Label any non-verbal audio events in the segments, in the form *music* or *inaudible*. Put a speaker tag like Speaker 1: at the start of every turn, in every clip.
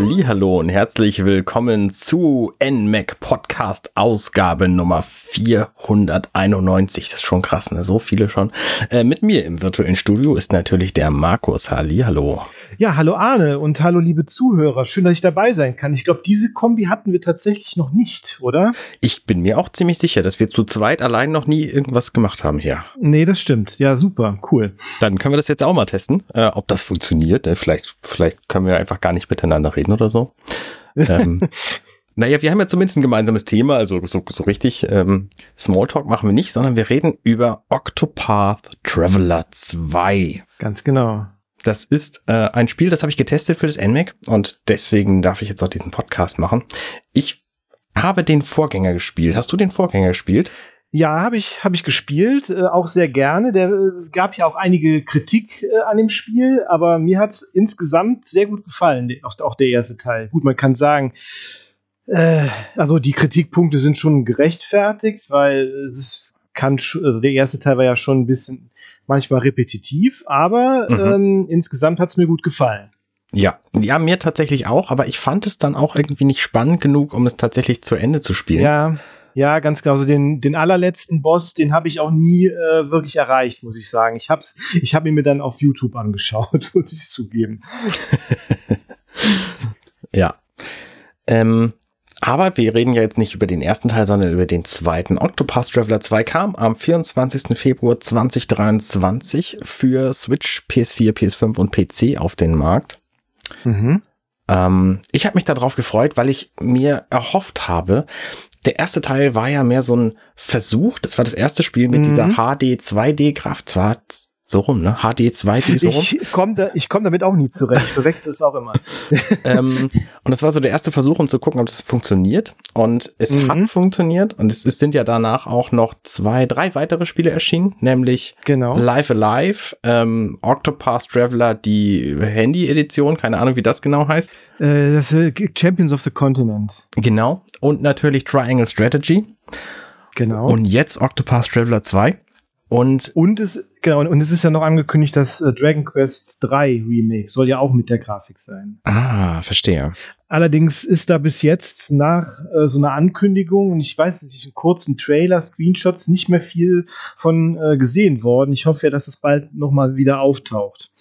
Speaker 1: Hallo und herzlich willkommen zu NMAC Podcast Ausgabe Nummer 491. Das ist schon krass, ne? So viele schon. Äh, mit mir im virtuellen Studio ist natürlich der Markus. Hallo.
Speaker 2: Ja, hallo Arne und hallo liebe Zuhörer. Schön, dass ich dabei sein kann. Ich glaube, diese Kombi hatten wir tatsächlich noch nicht, oder?
Speaker 1: Ich bin mir auch ziemlich sicher, dass wir zu zweit allein noch nie irgendwas gemacht haben hier.
Speaker 2: Nee, das stimmt. Ja, super, cool.
Speaker 1: Dann können wir das jetzt auch mal testen, äh, ob das funktioniert. Äh, vielleicht, vielleicht können wir einfach gar nicht miteinander reden oder so. ähm, *laughs* naja, wir haben ja zumindest ein gemeinsames Thema, also so, so richtig ähm, Smalltalk machen wir nicht, sondern wir reden über Octopath Traveler 2.
Speaker 2: Ganz genau.
Speaker 1: Das ist äh, ein Spiel, das habe ich getestet für das NMAC und deswegen darf ich jetzt auch diesen Podcast machen. Ich habe den Vorgänger gespielt. Hast du den Vorgänger gespielt?
Speaker 2: Ja, habe ich, hab ich gespielt, äh, auch sehr gerne. Der äh, gab ja auch einige Kritik äh, an dem Spiel, aber mir hat es insgesamt sehr gut gefallen, auch der erste Teil. Gut, man kann sagen, äh, also die Kritikpunkte sind schon gerechtfertigt, weil es ist, kann, also der erste Teil war ja schon ein bisschen manchmal repetitiv, aber mhm. ähm, insgesamt hat es mir gut gefallen.
Speaker 1: Ja, ja, mir tatsächlich auch, aber ich fand es dann auch irgendwie nicht spannend genug, um es tatsächlich zu Ende zu spielen.
Speaker 2: Ja, ja, ganz genau. Also den, den allerletzten Boss, den habe ich auch nie äh, wirklich erreicht, muss ich sagen. Ich habe ich hab ihn mir dann auf YouTube angeschaut, *laughs* muss ich zugeben. *laughs*
Speaker 1: ja. Ähm, aber wir reden ja jetzt nicht über den ersten Teil, sondern über den zweiten. Octopath Traveler 2 kam am 24. Februar 2023 für Switch, PS4, PS5 und PC auf den Markt. Mhm. Ähm, ich habe mich darauf gefreut, weil ich mir erhofft habe, der erste Teil war ja mehr so ein Versuch. Das war das erste Spiel mit mhm. dieser HD 2D-Kraft. Zwar so rum, ne? HD 2D so rum.
Speaker 2: Ich komme da, ich komm damit auch nie zurecht. Ich verwechsel es auch immer. *laughs*
Speaker 1: ähm, und das war so der erste Versuch, um zu gucken, ob das funktioniert. Und es mhm. hat funktioniert. Und es, es, sind ja danach auch noch zwei, drei weitere Spiele erschienen, nämlich
Speaker 2: genau.
Speaker 1: Live Alive, ähm, Octopath Traveler, die Handy-Edition, keine Ahnung, wie das genau heißt.
Speaker 2: Äh, das ist Champions of the Continent.
Speaker 1: Genau. Und natürlich Triangle Strategy.
Speaker 2: Genau.
Speaker 1: Und jetzt Octopath Traveler 2. Und,
Speaker 2: und es, genau, und es ist ja noch angekündigt, dass äh, Dragon Quest 3 Remake soll ja auch mit der Grafik sein.
Speaker 1: Ah, verstehe.
Speaker 2: Allerdings ist da bis jetzt nach äh, so einer Ankündigung und ich weiß nicht, in kurzen Trailer, Screenshots nicht mehr viel von äh, gesehen worden. Ich hoffe ja, dass es bald nochmal wieder auftaucht.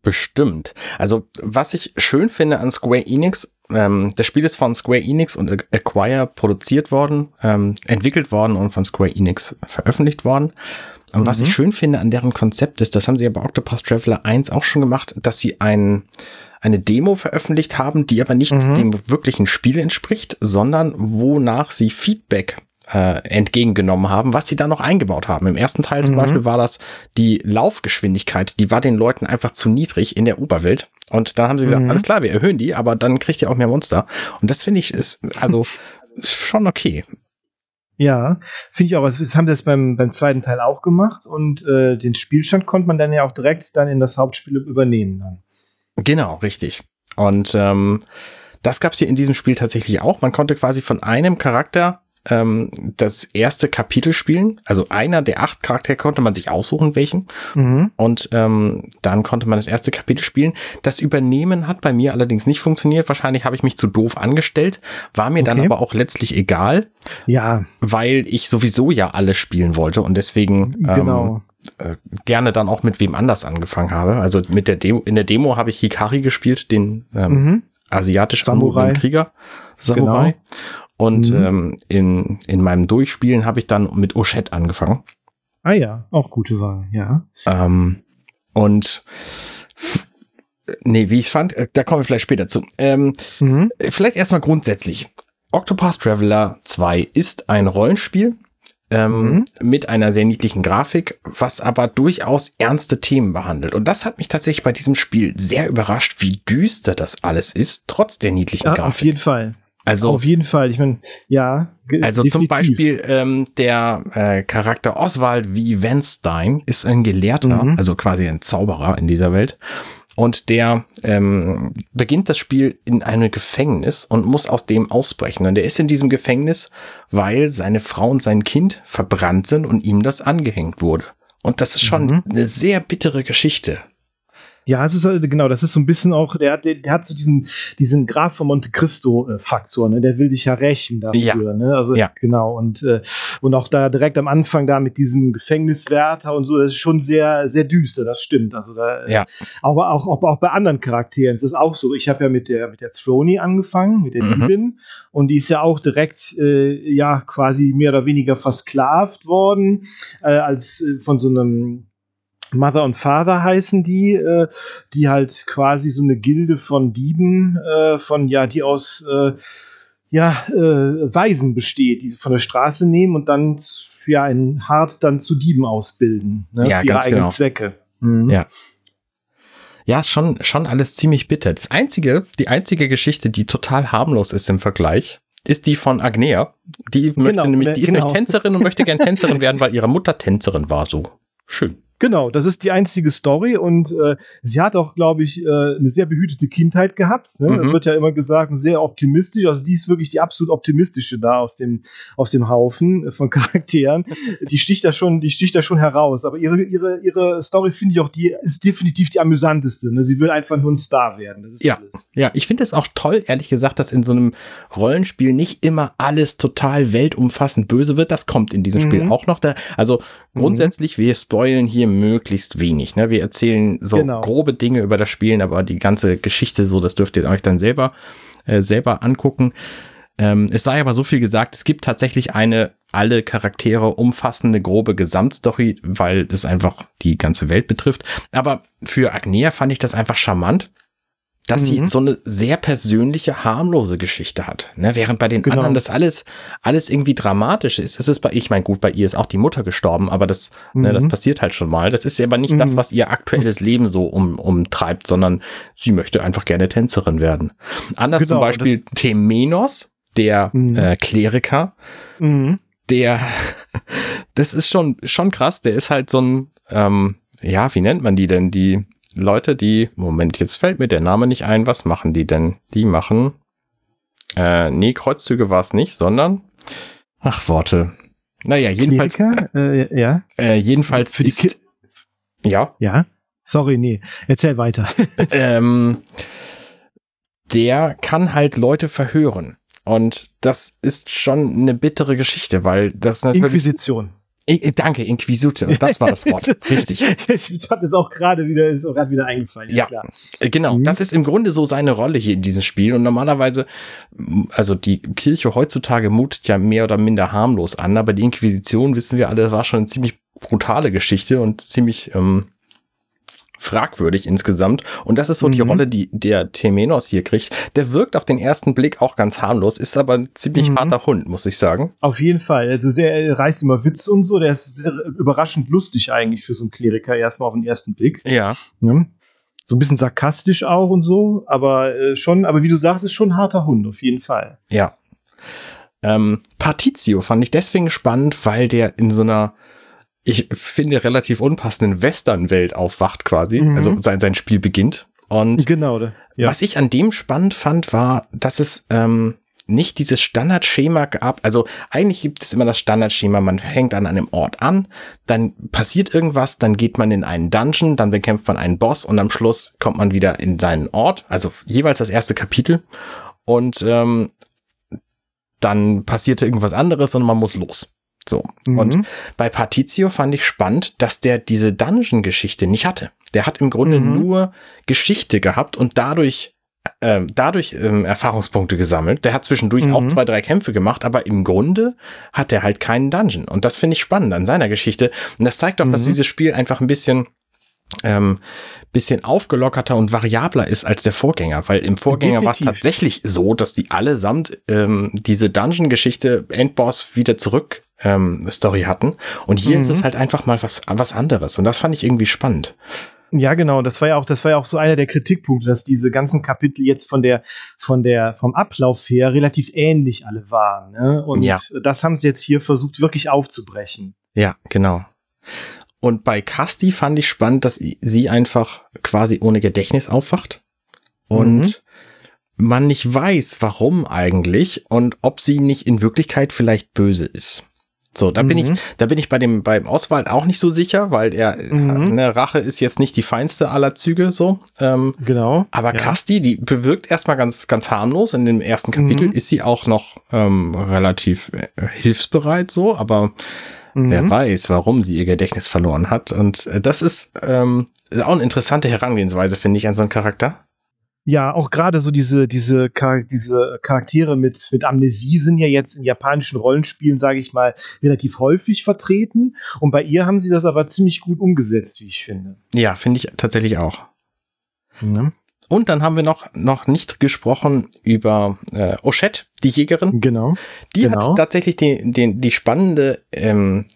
Speaker 1: Bestimmt. Also, was ich schön finde an Square Enix, ähm, das Spiel ist von Square Enix und Acquire produziert worden, ähm, entwickelt worden und von Square Enix veröffentlicht worden. Und mhm. was ich schön finde an deren Konzept ist, das haben sie ja bei Octopath Traveler 1 auch schon gemacht, dass sie ein, eine Demo veröffentlicht haben, die aber nicht mhm. dem wirklichen Spiel entspricht, sondern wonach sie Feedback äh, entgegengenommen haben, was sie da noch eingebaut haben. Im ersten Teil zum mhm. Beispiel war das die Laufgeschwindigkeit, die war den Leuten einfach zu niedrig in der Oberwelt. Und dann haben sie gesagt, mhm. alles klar, wir erhöhen die, aber dann kriegt ihr auch mehr Monster. Und das finde ich ist, also, *laughs* ist schon okay.
Speaker 2: Ja, finde ich auch. Das haben sie das beim, beim zweiten Teil auch gemacht und äh, den Spielstand konnte man dann ja auch direkt dann in das Hauptspiel übernehmen. Dann.
Speaker 1: Genau, richtig. Und ähm, das gab es hier in diesem Spiel tatsächlich auch. Man konnte quasi von einem Charakter ähm, das erste Kapitel spielen. Also einer der acht Charaktere konnte man sich aussuchen, welchen. Mhm. Und ähm, dann konnte man das erste Kapitel spielen. Das Übernehmen hat bei mir allerdings nicht funktioniert. Wahrscheinlich habe ich mich zu doof angestellt. War mir okay. dann aber auch letztlich egal.
Speaker 2: Ja.
Speaker 1: Weil ich sowieso ja alles spielen wollte und deswegen ähm, genau. Ähm, gerne dann auch mit wem anders angefangen habe. Also mit der Demo, in der Demo habe ich Hikari gespielt, den ähm, mhm. asiatischen
Speaker 2: Samurai.
Speaker 1: Krieger. Samurai. Genau. Und mhm. ähm, in, in meinem Durchspielen habe ich dann mit Oshette angefangen.
Speaker 2: Ah ja, auch gute Wahl, ja.
Speaker 1: Ähm, und nee, wie ich fand, äh, da kommen wir vielleicht später zu. Ähm, mhm. Vielleicht erstmal grundsätzlich. Octopath Traveler 2 ist ein Rollenspiel ähm, mhm. mit einer sehr niedlichen Grafik, was aber durchaus ernste Themen behandelt. Und das hat mich tatsächlich bei diesem Spiel sehr überrascht, wie düster das alles ist, trotz der niedlichen ja, Grafik.
Speaker 2: Auf jeden Fall.
Speaker 1: Also
Speaker 2: auf jeden Fall. Ich meine, ja.
Speaker 1: Also definitiv. zum Beispiel ähm, der äh, Charakter Oswald wie Wenstein ist ein Gelehrter, mhm. also quasi ein Zauberer in dieser Welt. Und der ähm, beginnt das Spiel in einem Gefängnis und muss aus dem ausbrechen. Und er ist in diesem Gefängnis, weil seine Frau und sein Kind verbrannt sind und ihm das angehängt wurde. Und das ist schon mhm. eine sehr bittere Geschichte.
Speaker 2: Ja, es ist halt, genau, das ist so ein bisschen auch, der, der, der hat so diesen, diesen Graf von Monte Cristo-Faktor, ne? Der will dich ja rächen dafür, ja. ne? Also ja. genau, und, äh, und auch da direkt am Anfang da mit diesem Gefängniswärter und so, das ist schon sehr, sehr düster, das stimmt. Also da,
Speaker 1: ja.
Speaker 2: aber auch, auch, auch bei anderen Charakteren ist es auch so. Ich habe ja mit der, mit der Throny angefangen, mit der mhm. Diebin, und die ist ja auch direkt, äh, ja, quasi mehr oder weniger versklavt worden, äh, als äh, von so einem Mother und Father heißen die, äh, die halt quasi so eine Gilde von Dieben, äh, von ja, die aus äh, ja, äh, Waisen besteht, die sie von der Straße nehmen und dann ja ein Hart dann zu Dieben ausbilden,
Speaker 1: ne, ja,
Speaker 2: für
Speaker 1: ihre eigenen genau.
Speaker 2: Zwecke.
Speaker 1: Mhm. Ja. Ja, schon, schon alles ziemlich bitter. Das einzige, die einzige Geschichte, die total harmlos ist im Vergleich, ist die von Agnea. Die genau, möchte nämlich, die ist genau. nämlich Tänzerin und möchte gern *laughs* Tänzerin werden, weil ihre Mutter Tänzerin war. So schön.
Speaker 2: Genau, das ist die einzige Story und äh, sie hat auch, glaube ich, äh, eine sehr behütete Kindheit gehabt. Ne? Mhm. Wird ja immer gesagt, sehr optimistisch. Also die ist wirklich die absolut optimistische da aus dem aus dem Haufen von *laughs* Charakteren. die sticht da schon, die sticht da schon heraus. Aber ihre ihre ihre Story finde ich auch, die ist definitiv die amüsanteste. Ne? Sie will einfach nur ein Star werden.
Speaker 1: ja, alles. ja, ich finde es auch toll, ehrlich gesagt, dass in so einem Rollenspiel nicht immer alles total weltumfassend böse wird. Das kommt in diesem mhm. Spiel auch noch da. Also. Grundsätzlich, wir spoilen hier möglichst wenig. Ne? Wir erzählen so genau. grobe Dinge über das Spielen, aber die ganze Geschichte so, das dürft ihr euch dann selber, äh, selber angucken. Ähm, es sei aber so viel gesagt, es gibt tatsächlich eine alle Charaktere umfassende grobe Gesamtstory, weil das einfach die ganze Welt betrifft. Aber für Agnea fand ich das einfach charmant, dass mhm. sie so eine sehr persönliche, harmlose Geschichte hat. Ne? Während bei den genau. anderen das alles, alles irgendwie dramatisch ist. Das ist bei, ich meine, gut, bei ihr ist auch die Mutter gestorben, aber das, mhm. ne, das mhm. passiert halt schon mal. Das ist aber nicht mhm. das, was ihr aktuelles *laughs* Leben so um, umtreibt, sondern sie möchte einfach gerne Tänzerin werden. Anders genau, zum Beispiel Temenos, der mhm. äh, Kleriker,
Speaker 2: mhm.
Speaker 1: der, *laughs* das ist schon, schon krass, der ist halt so ein, ähm, ja, wie nennt man die denn? Die, Leute, die, Moment, jetzt fällt mir der Name nicht ein, was machen die denn? Die machen, äh, nee, Kreuzzüge war es nicht, sondern, ach, Worte. Naja, jedenfalls,
Speaker 2: äh, ja.
Speaker 1: Äh, jedenfalls
Speaker 2: für die ist,
Speaker 1: ja.
Speaker 2: Ja. Sorry, nee, erzähl weiter. *laughs*
Speaker 1: ähm, der kann halt Leute verhören. Und das ist schon eine bittere Geschichte, weil das
Speaker 2: natürlich. Inquisition.
Speaker 1: Danke, Inquisitor, das war das Wort. *laughs* Richtig.
Speaker 2: ich habe das auch gerade wieder, ist auch gerade wieder eingefallen.
Speaker 1: Ja, ja äh, genau. Mhm. Das ist im Grunde so seine Rolle hier in diesem Spiel. Und normalerweise, also die Kirche heutzutage mutet ja mehr oder minder harmlos an, aber die Inquisition, wissen wir alle, war schon eine ziemlich brutale Geschichte und ziemlich ähm, fragwürdig insgesamt. Und das ist so mhm. die Rolle, die der Temenos hier kriegt. Der wirkt auf den ersten Blick auch ganz harmlos, ist aber ein ziemlich mhm. harter Hund, muss ich sagen.
Speaker 2: Auf jeden Fall. Also der reißt immer Witz und so. Der ist überraschend lustig eigentlich für so einen Kleriker erstmal auf den ersten Blick.
Speaker 1: Ja.
Speaker 2: ja. So ein bisschen sarkastisch auch und so, aber äh, schon, aber wie du sagst, ist schon ein harter Hund, auf jeden Fall.
Speaker 1: Ja. Ähm, Partizio fand ich deswegen spannend, weil der in so einer ich finde, relativ unpassenden Western-Welt aufwacht quasi. Mhm. Also sein, sein Spiel beginnt. Und
Speaker 2: genau,
Speaker 1: ja. was ich an dem spannend fand, war, dass es ähm, nicht dieses Standardschema gab. Also eigentlich gibt es immer das Standardschema, man hängt an einem Ort an, dann passiert irgendwas, dann geht man in einen Dungeon, dann bekämpft man einen Boss und am Schluss kommt man wieder in seinen Ort, also jeweils das erste Kapitel. Und ähm, dann passierte irgendwas anderes und man muss los. So. Mhm. Und bei Partizio fand ich spannend, dass der diese Dungeon-Geschichte nicht hatte. Der hat im Grunde mhm. nur Geschichte gehabt und dadurch äh, dadurch ähm, Erfahrungspunkte gesammelt. Der hat zwischendurch mhm. auch zwei, drei Kämpfe gemacht, aber im Grunde hat er halt keinen Dungeon. Und das finde ich spannend an seiner Geschichte. Und das zeigt auch, dass mhm. dieses Spiel einfach ein bisschen ähm, bisschen aufgelockerter und variabler ist als der Vorgänger, weil im Vorgänger war es tatsächlich so, dass die allesamt ähm, diese Dungeon-Geschichte Endboss wieder zurück ähm, Story hatten. Und hier mhm. ist es mhm. halt einfach mal was, was anderes. Und das fand ich irgendwie spannend.
Speaker 2: Ja, genau. Das war ja auch, das war ja auch so einer der Kritikpunkte, dass diese ganzen Kapitel jetzt von der, von der, vom Ablauf her relativ ähnlich alle waren. Ne? Und ja. das haben sie jetzt hier versucht, wirklich aufzubrechen.
Speaker 1: Ja, genau. Und bei Casti fand ich spannend, dass sie einfach quasi ohne Gedächtnis aufwacht. Und mhm man nicht weiß, warum eigentlich und ob sie nicht in Wirklichkeit vielleicht böse ist. So, da mhm. bin ich, mhm. da bin ich bei dem, beim Oswald auch nicht so sicher, weil er, mhm. eine Rache ist jetzt nicht die feinste aller Züge, so. Ähm,
Speaker 2: genau.
Speaker 1: Aber ja. Kasti, die bewirkt erstmal ganz, ganz harmlos. In dem ersten Kapitel mhm. ist sie auch noch ähm, relativ äh, hilfsbereit, so, aber wer mhm. weiß, warum sie ihr Gedächtnis verloren hat. Und äh, das ist ähm, auch eine interessante Herangehensweise, finde ich, an so einen Charakter.
Speaker 2: Ja, auch gerade so diese, diese, diese Charaktere mit, mit Amnesie sind ja jetzt in japanischen Rollenspielen, sage ich mal, relativ häufig vertreten. Und bei ihr haben sie das aber ziemlich gut umgesetzt, wie ich finde.
Speaker 1: Ja, finde ich tatsächlich auch. Ja. Und dann haben wir noch, noch nicht gesprochen über äh, Oshette, die Jägerin.
Speaker 2: Genau.
Speaker 1: Die
Speaker 2: genau.
Speaker 1: hat tatsächlich die, die, die spannende ähm,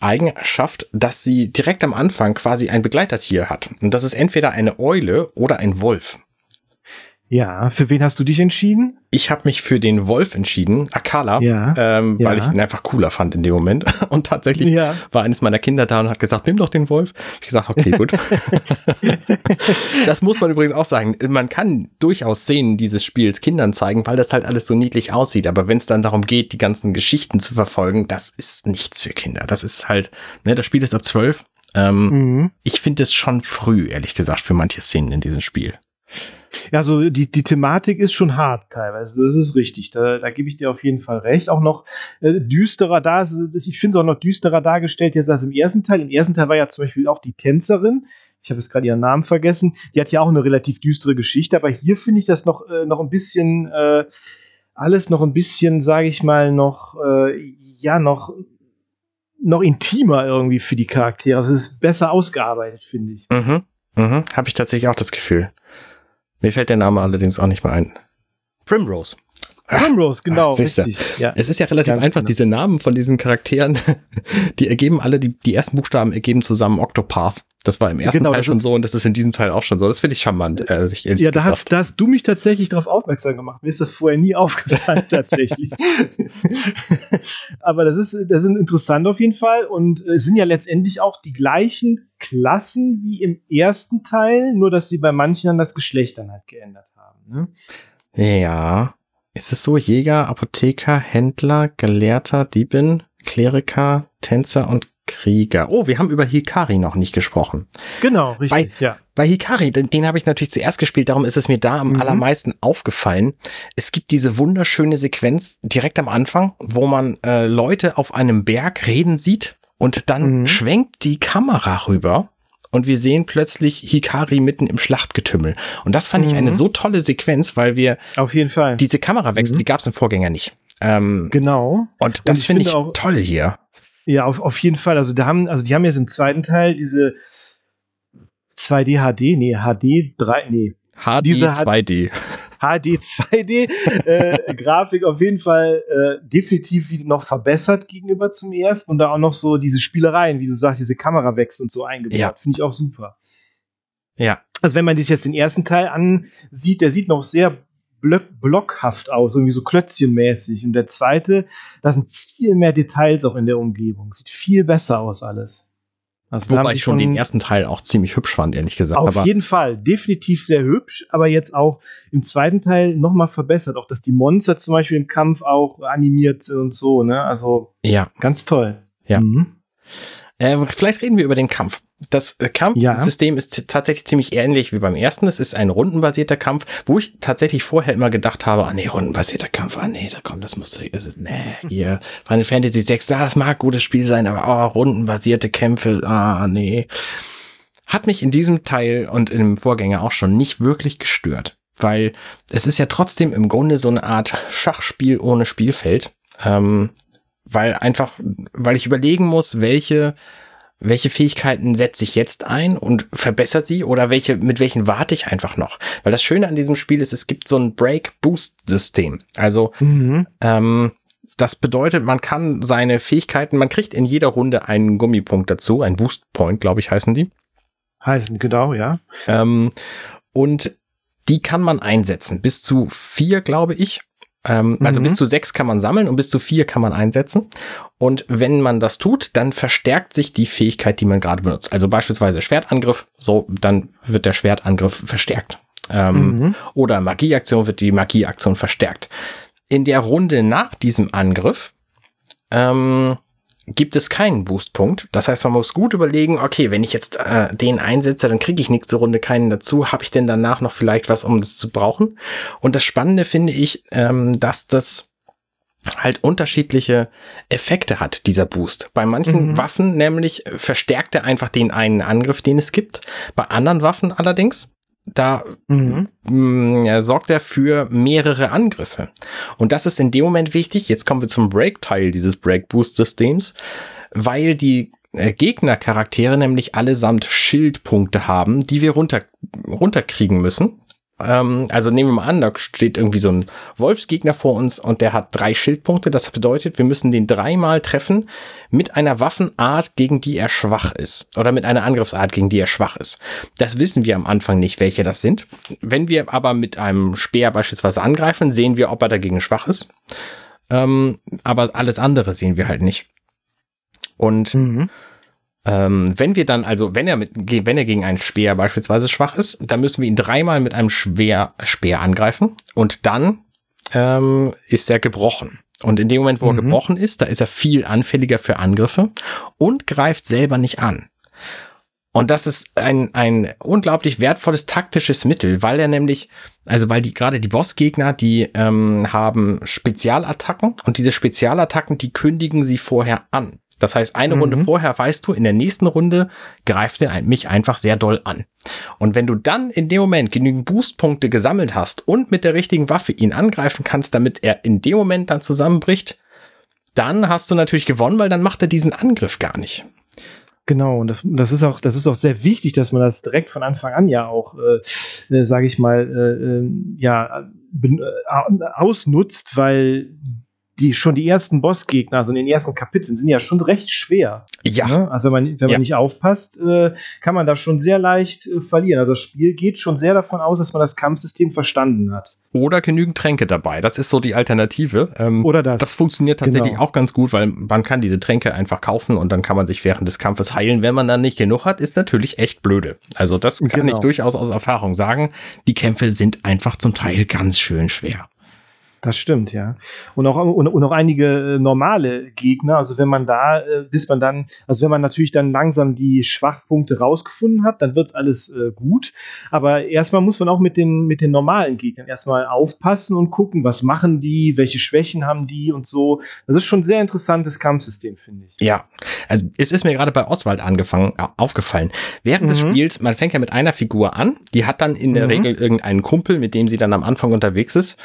Speaker 1: Eigenschaft, dass sie direkt am Anfang quasi ein Begleitertier hat. Und das ist entweder eine Eule oder ein Wolf.
Speaker 2: Ja, für wen hast du dich entschieden?
Speaker 1: Ich habe mich für den Wolf entschieden, Akala,
Speaker 2: ja,
Speaker 1: ähm,
Speaker 2: ja.
Speaker 1: weil ich ihn einfach cooler fand in dem Moment. *laughs* Und tatsächlich ja. war eines meiner Kinder da und hat gesagt, nimm doch den Wolf. Ich gesagt, okay, gut. *laughs* das muss man übrigens auch sagen. Man kann durchaus Szenen dieses Spiels Kindern zeigen, weil das halt alles so niedlich aussieht. Aber wenn es dann darum geht, die ganzen Geschichten zu verfolgen, das ist nichts für Kinder. Das ist halt, ne, das Spiel ist ab zwölf. Ähm, mhm. Ich finde es schon früh, ehrlich gesagt, für manche Szenen in diesem Spiel.
Speaker 2: Ja, so die, die Thematik ist schon hart teilweise, das ist richtig. Da, da gebe ich dir auf jeden Fall recht. Auch noch äh, düsterer da, ich finde es auch noch düsterer dargestellt jetzt als im ersten Teil. Im ersten Teil war ja zum Beispiel auch die Tänzerin, ich habe jetzt gerade ihren Namen vergessen, die hat ja auch eine relativ düstere Geschichte, aber hier finde ich das noch, äh, noch ein bisschen, äh, alles noch ein bisschen, sage ich mal, noch, äh, ja, noch noch intimer irgendwie für die Charaktere. Also es ist besser ausgearbeitet, finde ich.
Speaker 1: Mhm. Mhm. Habe ich tatsächlich auch das Gefühl. Mir fällt der Name allerdings auch nicht mehr ein. Primrose.
Speaker 2: Primrose, genau,
Speaker 1: Ach, richtig. Ja. Es ist ja relativ ja, einfach, genau. diese Namen von diesen Charakteren, *laughs* die ergeben alle, die, die ersten Buchstaben ergeben zusammen Octopath. Das war im ersten genau, Teil schon so und das ist in diesem Teil auch schon so. Das finde ich charmant. Äh,
Speaker 2: ich ja, da hast, da hast du mich tatsächlich darauf aufmerksam gemacht. Mir ist das vorher nie *laughs* aufgefallen, tatsächlich. *laughs* Aber das ist, das ist interessant auf jeden Fall und es sind ja letztendlich auch die gleichen Klassen wie im ersten Teil, nur dass sie bei manchen dann das Geschlecht dann halt geändert haben.
Speaker 1: Ne? Ja. Ist es so? Jäger, Apotheker, Händler, Gelehrter, Diebin, Kleriker, Tänzer und Krieger. Oh, wir haben über Hikari noch nicht gesprochen.
Speaker 2: Genau, richtig,
Speaker 1: bei, ja. Bei Hikari, den, den habe ich natürlich zuerst gespielt, darum ist es mir da am mhm. allermeisten aufgefallen. Es gibt diese wunderschöne Sequenz direkt am Anfang, wo man äh, Leute auf einem Berg reden sieht und dann mhm. schwenkt die Kamera rüber und wir sehen plötzlich Hikari mitten im Schlachtgetümmel. Und das fand mhm. ich eine mhm. so tolle Sequenz, weil wir
Speaker 2: auf jeden Fall
Speaker 1: diese Kamerawechsel, mhm. die gab es im Vorgänger nicht. Ähm,
Speaker 2: genau.
Speaker 1: Und das finde ich, find ich toll hier.
Speaker 2: Ja, auf, auf jeden Fall. Also, da haben, also die haben jetzt im zweiten Teil diese 2D HD, nee, HD 3, nee.
Speaker 1: HD diese 2D.
Speaker 2: HD 2D äh, Grafik auf jeden Fall äh, definitiv noch verbessert gegenüber zum ersten und da auch noch so diese Spielereien, wie du sagst, diese Kamerawechsel und so eingebaut. Ja. Finde ich auch super.
Speaker 1: Ja.
Speaker 2: Also wenn man sich jetzt den ersten Teil ansieht, der sieht noch sehr block blockhaft aus, irgendwie so klötzchenmäßig. Und der zweite, da sind viel mehr Details auch in der Umgebung. Sieht viel besser aus alles.
Speaker 1: Also Wobei ich schon den ersten Teil auch ziemlich hübsch fand, ehrlich gesagt.
Speaker 2: Auf jeden Fall, definitiv sehr hübsch, aber jetzt auch im zweiten Teil nochmal verbessert. Auch, dass die Monster zum Beispiel im Kampf auch animiert sind und so, ne? Also,
Speaker 1: ja.
Speaker 2: ganz toll.
Speaker 1: Ja. Mhm. Äh, vielleicht reden wir über den Kampf. Das äh, Kampfsystem ja. ist tatsächlich ziemlich ähnlich wie beim ersten. Es ist ein rundenbasierter Kampf, wo ich tatsächlich vorher immer gedacht habe, ah nee, rundenbasierter Kampf, ah nee, da kommt, das muss, also, nee, hier, Final Fantasy 6, das mag gutes Spiel sein, aber oh, rundenbasierte Kämpfe, ah nee. Hat mich in diesem Teil und im Vorgänger auch schon nicht wirklich gestört, weil es ist ja trotzdem im Grunde so eine Art Schachspiel ohne Spielfeld. Ähm, weil einfach, weil ich überlegen muss, welche welche Fähigkeiten setze ich jetzt ein und verbessert sie oder welche, mit welchen warte ich einfach noch? Weil das Schöne an diesem Spiel ist, es gibt so ein Break-Boost-System. Also, mhm. ähm, das bedeutet, man kann seine Fähigkeiten, man kriegt in jeder Runde einen Gummipunkt dazu, ein Boost Point, glaube ich, heißen die.
Speaker 2: Heißen, genau, ja.
Speaker 1: Ähm, und die kann man einsetzen. Bis zu vier, glaube ich. Ähm, also mhm. bis zu sechs kann man sammeln und bis zu vier kann man einsetzen. Und wenn man das tut, dann verstärkt sich die Fähigkeit, die man gerade benutzt. Also beispielsweise Schwertangriff, so, dann wird der Schwertangriff verstärkt. Ähm, mhm. Oder Magieaktion wird die Magieaktion verstärkt. In der Runde nach diesem Angriff ähm, gibt es keinen Boostpunkt. Das heißt, man muss gut überlegen, okay, wenn ich jetzt äh, den einsetze, dann kriege ich nächste Runde keinen dazu. Habe ich denn danach noch vielleicht was, um das zu brauchen? Und das Spannende finde ich, ähm, dass das halt unterschiedliche Effekte hat, dieser Boost. Bei manchen mhm. Waffen nämlich verstärkt er einfach den einen Angriff, den es gibt. Bei anderen Waffen allerdings da mhm. mh, mm, sorgt er für mehrere Angriffe. Und das ist in dem Moment wichtig. Jetzt kommen wir zum Break-Teil dieses Break-Boost-Systems, weil die äh, Gegnercharaktere nämlich allesamt Schildpunkte haben, die wir runter, runterkriegen müssen. Ähm, also nehmen wir mal an, da steht irgendwie so ein Wolfsgegner vor uns und der hat drei Schildpunkte. Das bedeutet, wir müssen den dreimal treffen mit einer Waffenart, gegen die er schwach ist. Oder mit einer Angriffsart, gegen die er schwach ist. Das wissen wir am Anfang nicht, welche das sind. Wenn wir aber mit einem Speer beispielsweise angreifen, sehen wir, ob er dagegen schwach ist. Ähm, aber alles andere sehen wir halt nicht. Und mhm. Ähm, wenn wir dann, also wenn er mit, wenn er gegen einen Speer beispielsweise schwach ist, dann müssen wir ihn dreimal mit einem Schwer Speer angreifen und dann ähm, ist er gebrochen. Und in dem Moment, wo mhm. er gebrochen ist, da ist er viel anfälliger für Angriffe und greift selber nicht an. Und das ist ein, ein unglaublich wertvolles taktisches Mittel, weil er nämlich, also weil die gerade die Bossgegner, die ähm, haben Spezialattacken und diese Spezialattacken, die kündigen sie vorher an. Das heißt, eine mhm. Runde vorher weißt du, in der nächsten Runde greift er mich einfach sehr doll an. Und wenn du dann in dem Moment genügend Boostpunkte gesammelt hast und mit der richtigen Waffe ihn angreifen kannst, damit er in dem Moment dann zusammenbricht, dann hast du natürlich gewonnen, weil dann macht er diesen Angriff gar nicht.
Speaker 2: Genau, und das, das ist auch, das ist auch sehr wichtig, dass man das direkt von Anfang an ja auch, äh, äh, sage ich mal, äh, äh ja, äh, ausnutzt, weil die schon die ersten Bossgegner, also in den ersten Kapiteln, sind ja schon recht schwer.
Speaker 1: Ja.
Speaker 2: Ne? Also wenn man, wenn man ja. nicht aufpasst, äh, kann man da schon sehr leicht äh, verlieren. Also das Spiel geht schon sehr davon aus, dass man das Kampfsystem verstanden hat.
Speaker 1: Oder genügend Tränke dabei. Das ist so die Alternative. Ähm,
Speaker 2: Oder das.
Speaker 1: Das funktioniert tatsächlich genau. auch ganz gut, weil man kann diese Tränke einfach kaufen und dann kann man sich während des Kampfes heilen. Wenn man dann nicht genug hat, ist natürlich echt blöde. Also das kann genau. ich durchaus aus Erfahrung sagen. Die Kämpfe sind einfach zum Teil ganz schön schwer.
Speaker 2: Das stimmt, ja. Und auch, und, und auch einige äh, normale Gegner, also wenn man da, äh, bis man dann, also wenn man natürlich dann langsam die Schwachpunkte rausgefunden hat, dann wird's alles äh, gut. Aber erstmal muss man auch mit den, mit den normalen Gegnern erstmal aufpassen und gucken, was machen die, welche Schwächen haben die und so. Das ist schon ein sehr interessantes Kampfsystem, finde ich.
Speaker 1: Ja, also es ist mir gerade bei Oswald angefangen, äh, aufgefallen. Während mhm. des Spiels, man fängt ja mit einer Figur an, die hat dann in der mhm. Regel irgendeinen Kumpel, mit dem sie dann am Anfang unterwegs ist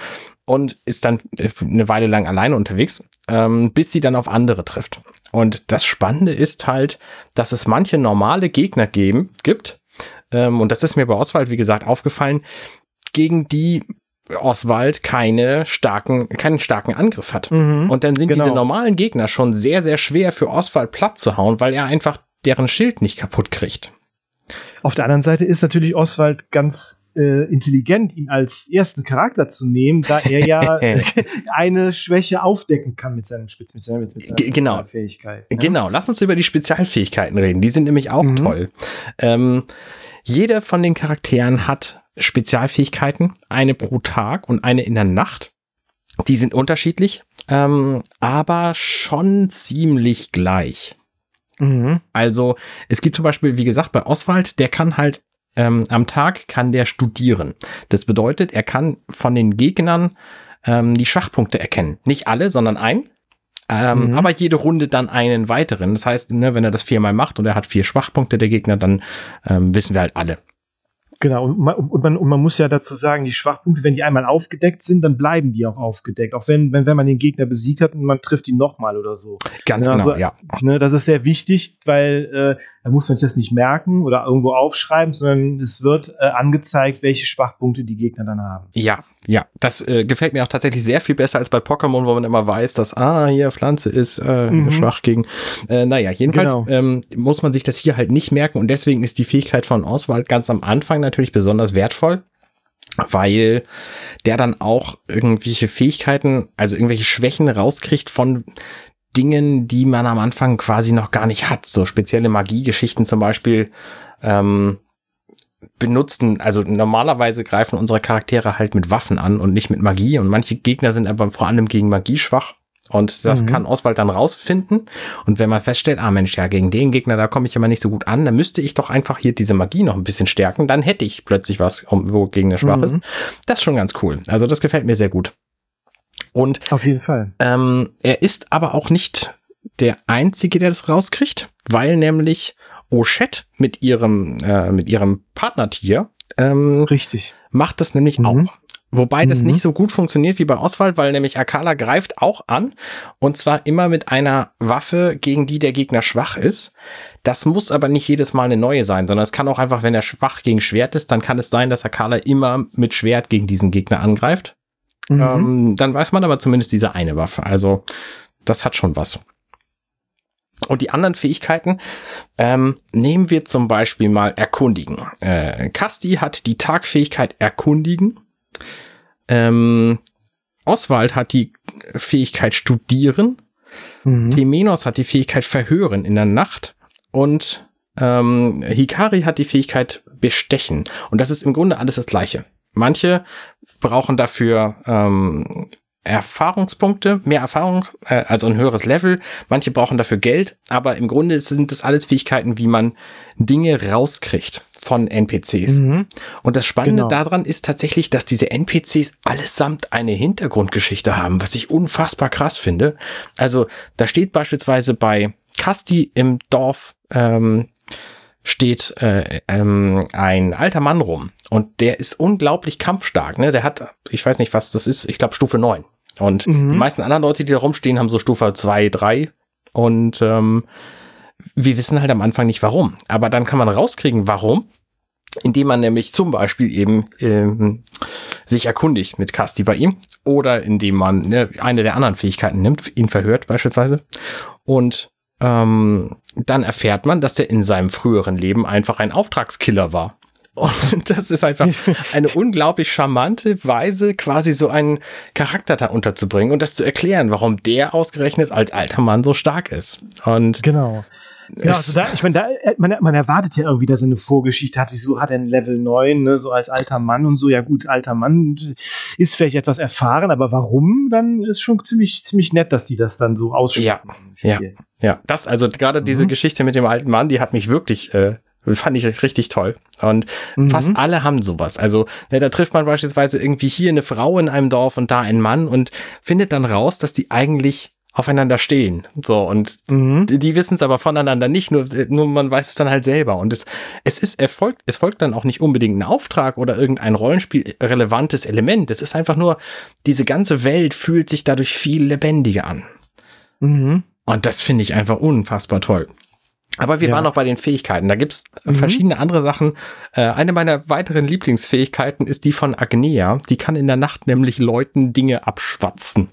Speaker 1: und ist dann äh, eine Weile lang alleine unterwegs, ähm, bis sie dann auf andere trifft. Und das Spannende ist halt, dass es manche normale Gegner geben, gibt, ähm, und das ist mir bei Oswald, wie gesagt, aufgefallen, gegen die Oswald keine starken, keinen starken Angriff hat. Mhm, und dann sind genau. diese normalen Gegner schon sehr, sehr schwer für Oswald platt zu hauen, weil er einfach deren Schild nicht kaputt kriegt.
Speaker 2: Auf der anderen Seite ist natürlich Oswald ganz äh, intelligent, ihn als ersten Charakter zu nehmen, da er ja *laughs* *laughs* eine Schwäche aufdecken kann mit seinem Spitz, mit seiner, mit seiner
Speaker 1: genau. Spezialfähigkeit. Ne? Genau, lass uns über die Spezialfähigkeiten reden. Die sind nämlich auch mhm. toll. Ähm, jeder von den Charakteren hat Spezialfähigkeiten, eine pro Tag und eine in der Nacht. Die sind unterschiedlich, ähm, aber schon ziemlich gleich. Mhm. Also es gibt zum Beispiel, wie gesagt, bei Oswald, der kann halt ähm, am Tag kann der studieren. Das bedeutet, er kann von den Gegnern ähm, die Schwachpunkte erkennen. Nicht alle, sondern ein. Ähm, mhm. Aber jede Runde dann einen weiteren. Das heißt, ne, wenn er das viermal macht und er hat vier Schwachpunkte der Gegner, dann ähm, wissen wir halt alle.
Speaker 2: Genau, und man, und, man, und man muss ja dazu sagen, die Schwachpunkte, wenn die einmal aufgedeckt sind, dann bleiben die auch aufgedeckt. Auch wenn, wenn, wenn man den Gegner besiegt hat und man trifft ihn nochmal oder so.
Speaker 1: Ganz ja, genau, also, ja.
Speaker 2: Ne, das ist sehr wichtig, weil äh, da muss man sich das nicht merken oder irgendwo aufschreiben, sondern es wird äh, angezeigt, welche Schwachpunkte die Gegner dann haben.
Speaker 1: Ja, ja, das äh, gefällt mir auch tatsächlich sehr viel besser als bei Pokémon, wo man immer weiß, dass, ah, hier Pflanze ist äh, mhm. schwach gegen. Äh, naja, jedenfalls genau. ähm, muss man sich das hier halt nicht merken und deswegen ist die Fähigkeit von Oswald ganz am Anfang natürlich besonders wertvoll weil der dann auch irgendwelche Fähigkeiten, also irgendwelche Schwächen rauskriegt von Dingen, die man am Anfang quasi noch gar nicht hat. So spezielle Magiegeschichten zum Beispiel ähm, benutzen, also normalerweise greifen unsere Charaktere halt mit Waffen an und nicht mit Magie. Und manche Gegner sind aber vor allem gegen Magie schwach. Und das
Speaker 2: Mhm.
Speaker 1: kann Oswald dann rausfinden. Und wenn man feststellt, ah Mensch, ja, gegen den Gegner, da komme ich immer nicht so gut an, dann müsste ich doch einfach hier diese Magie noch ein bisschen stärken. Dann hätte ich plötzlich was, wo Gegner schwach
Speaker 2: Mhm.
Speaker 1: ist. Das ist schon ganz cool. Also das gefällt mir sehr gut. Und
Speaker 2: Auf jeden Fall.
Speaker 1: ähm, er ist aber auch nicht der Einzige, der das rauskriegt, weil nämlich Oshette mit ihrem, äh, mit ihrem Partnertier ähm,
Speaker 2: Richtig.
Speaker 1: macht das nämlich
Speaker 2: Mhm.
Speaker 1: auch. Wobei das
Speaker 2: Mhm.
Speaker 1: nicht so gut funktioniert wie bei Oswald, weil nämlich Akala greift auch an und zwar immer mit einer Waffe, gegen die der Gegner schwach ist. Das muss aber nicht jedes Mal eine neue sein, sondern es kann auch einfach, wenn er schwach gegen Schwert ist, dann kann es sein, dass Akala immer mit Schwert gegen diesen Gegner angreift.
Speaker 2: Mhm.
Speaker 1: Ähm, dann weiß man aber zumindest diese eine Waffe. Also das hat schon was. Und die anderen Fähigkeiten ähm, nehmen wir zum Beispiel mal Erkundigen. Äh, Kasti hat die Tagfähigkeit Erkundigen. Ähm, Oswald hat die Fähigkeit Studieren.
Speaker 2: Mhm.
Speaker 1: Temenos hat die Fähigkeit Verhören in der Nacht. Und ähm, Hikari hat die Fähigkeit Bestechen. Und das ist im Grunde alles das Gleiche. Manche brauchen dafür ähm, Erfahrungspunkte, mehr Erfahrung, äh, also ein höheres Level. Manche brauchen dafür Geld, aber im Grunde sind das alles Fähigkeiten, wie man Dinge rauskriegt von NPCs.
Speaker 2: Mhm.
Speaker 1: Und das Spannende
Speaker 2: Genau.
Speaker 1: daran ist tatsächlich, dass diese NPCs allesamt eine Hintergrundgeschichte haben, was ich unfassbar krass finde. Also da steht beispielsweise bei Kasti im Dorf ähm, steht äh, ähm, ein alter Mann rum und der ist unglaublich kampfstark. Ne? Der hat, ich weiß nicht, was das ist, ich glaube Stufe 9. Und
Speaker 2: Mhm.
Speaker 1: die meisten anderen Leute, die da rumstehen, haben so Stufe 2, 3 und ähm, wir wissen halt am Anfang nicht warum. Aber dann kann man rauskriegen, warum indem man nämlich zum Beispiel eben ähm, sich erkundigt mit Casti bei ihm oder indem man ne, eine der anderen Fähigkeiten nimmt, ihn verhört beispielsweise und ähm, dann erfährt man, dass er in seinem früheren Leben einfach ein Auftragskiller war. Und *laughs* das ist einfach eine unglaublich charmante Weise, quasi so einen Charakter da unterzubringen und das zu erklären, warum der ausgerechnet als alter Mann so stark ist. Und
Speaker 2: Genau. Ja,
Speaker 1: es-
Speaker 2: also da, ich meine, da, äh, man, man erwartet ja irgendwie, dass er eine Vorgeschichte hat. Wieso hat er ein Level 9, ne, so als alter Mann und so? Ja, gut, alter Mann ist vielleicht etwas erfahren, aber warum? Dann ist schon ziemlich, ziemlich nett, dass die das dann so aussprechen.
Speaker 1: Ja, ja. Ja, das, also gerade diese
Speaker 2: Mhm.
Speaker 1: Geschichte mit dem alten Mann, die hat mich wirklich, äh, fand ich richtig toll. Und
Speaker 2: Mhm.
Speaker 1: fast alle haben sowas. Also, ne, da trifft man beispielsweise irgendwie hier eine Frau in einem Dorf und da einen Mann und findet dann raus, dass die eigentlich aufeinander stehen. So, und
Speaker 2: Mhm.
Speaker 1: die, die wissen es aber voneinander nicht, nur, nur man weiß es dann halt selber. Und es, es ist erfolgt, es folgt dann auch nicht unbedingt ein Auftrag oder irgendein Rollenspiel-relevantes Element. Es ist einfach nur, diese ganze Welt fühlt sich dadurch viel lebendiger an.
Speaker 2: Mhm.
Speaker 1: Und das finde ich einfach unfassbar toll. Aber wir
Speaker 2: Ja.
Speaker 1: waren noch bei den Fähigkeiten. Da gibt's
Speaker 2: Mhm.
Speaker 1: verschiedene andere Sachen. Äh, eine meiner weiteren Lieblingsfähigkeiten ist die von Agnea. Die kann in der Nacht nämlich Leuten Dinge abschwatzen.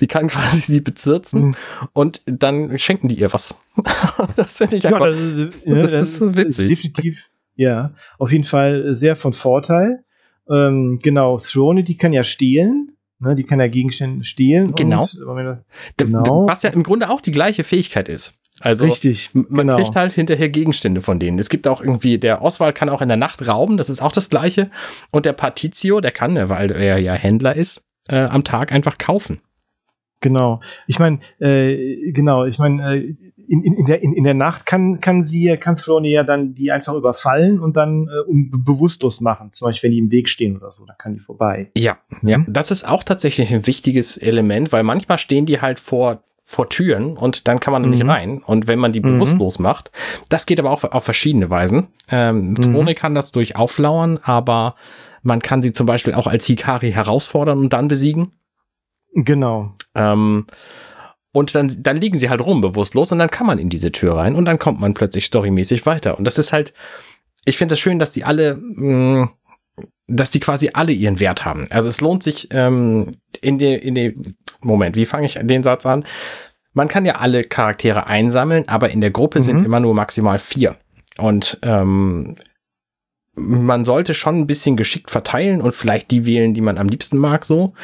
Speaker 1: Die kann *laughs* quasi sie bezirzen
Speaker 2: Mhm.
Speaker 1: und dann schenken die ihr was. *laughs* das finde ich
Speaker 2: Ja,
Speaker 1: einfach.
Speaker 2: das ist, ja,
Speaker 1: das ist so witzig.
Speaker 2: definitiv, ja, auf jeden Fall sehr von Vorteil. Ähm, genau, Throne, die kann ja stehlen. Ne, die kann ja Gegenstände stehlen.
Speaker 1: Genau.
Speaker 2: Und,
Speaker 1: d-
Speaker 2: genau.
Speaker 1: Was ja im Grunde auch die gleiche Fähigkeit ist. Also
Speaker 2: richtig,
Speaker 1: man
Speaker 2: genau.
Speaker 1: kriegt halt hinterher Gegenstände von denen. Es gibt auch irgendwie, der Oswald kann auch in der Nacht rauben, das ist auch das gleiche. Und der Patizio, der kann, weil er ja Händler ist, äh, am Tag einfach kaufen.
Speaker 2: Genau. Ich meine, äh, genau, ich meine, äh, in, in, in, der, in, in der Nacht kann, kann sie, kann Throne ja dann die einfach überfallen und dann äh, um, bewusstlos machen. Zum Beispiel, wenn die im Weg stehen oder so, dann kann die vorbei.
Speaker 1: Ja,
Speaker 2: Mhm.
Speaker 1: ja. Das ist auch tatsächlich ein wichtiges Element, weil manchmal stehen die halt vor vor Türen und dann kann man da nicht
Speaker 2: Mhm.
Speaker 1: rein. Und wenn man die
Speaker 2: Mhm.
Speaker 1: bewusstlos macht, das geht aber auch auf verschiedene Weisen. Ähm,
Speaker 2: Mhm.
Speaker 1: Throne kann das durch Auflauern, aber man kann sie zum Beispiel auch als Hikari herausfordern und dann besiegen.
Speaker 2: Genau.
Speaker 1: Ähm, und dann, dann liegen sie halt rum bewusstlos und dann kann man in diese Tür rein und dann kommt man plötzlich storymäßig weiter. Und das ist halt, ich finde es das schön, dass die alle, mh, dass die quasi alle ihren Wert haben. Also es lohnt sich ähm, in den, in den, Moment, wie fange ich den Satz an? Man kann ja alle Charaktere einsammeln, aber in der Gruppe
Speaker 2: Mhm.
Speaker 1: sind immer nur maximal vier. Und ähm, man sollte schon ein bisschen geschickt verteilen und vielleicht die wählen, die man am liebsten mag, so.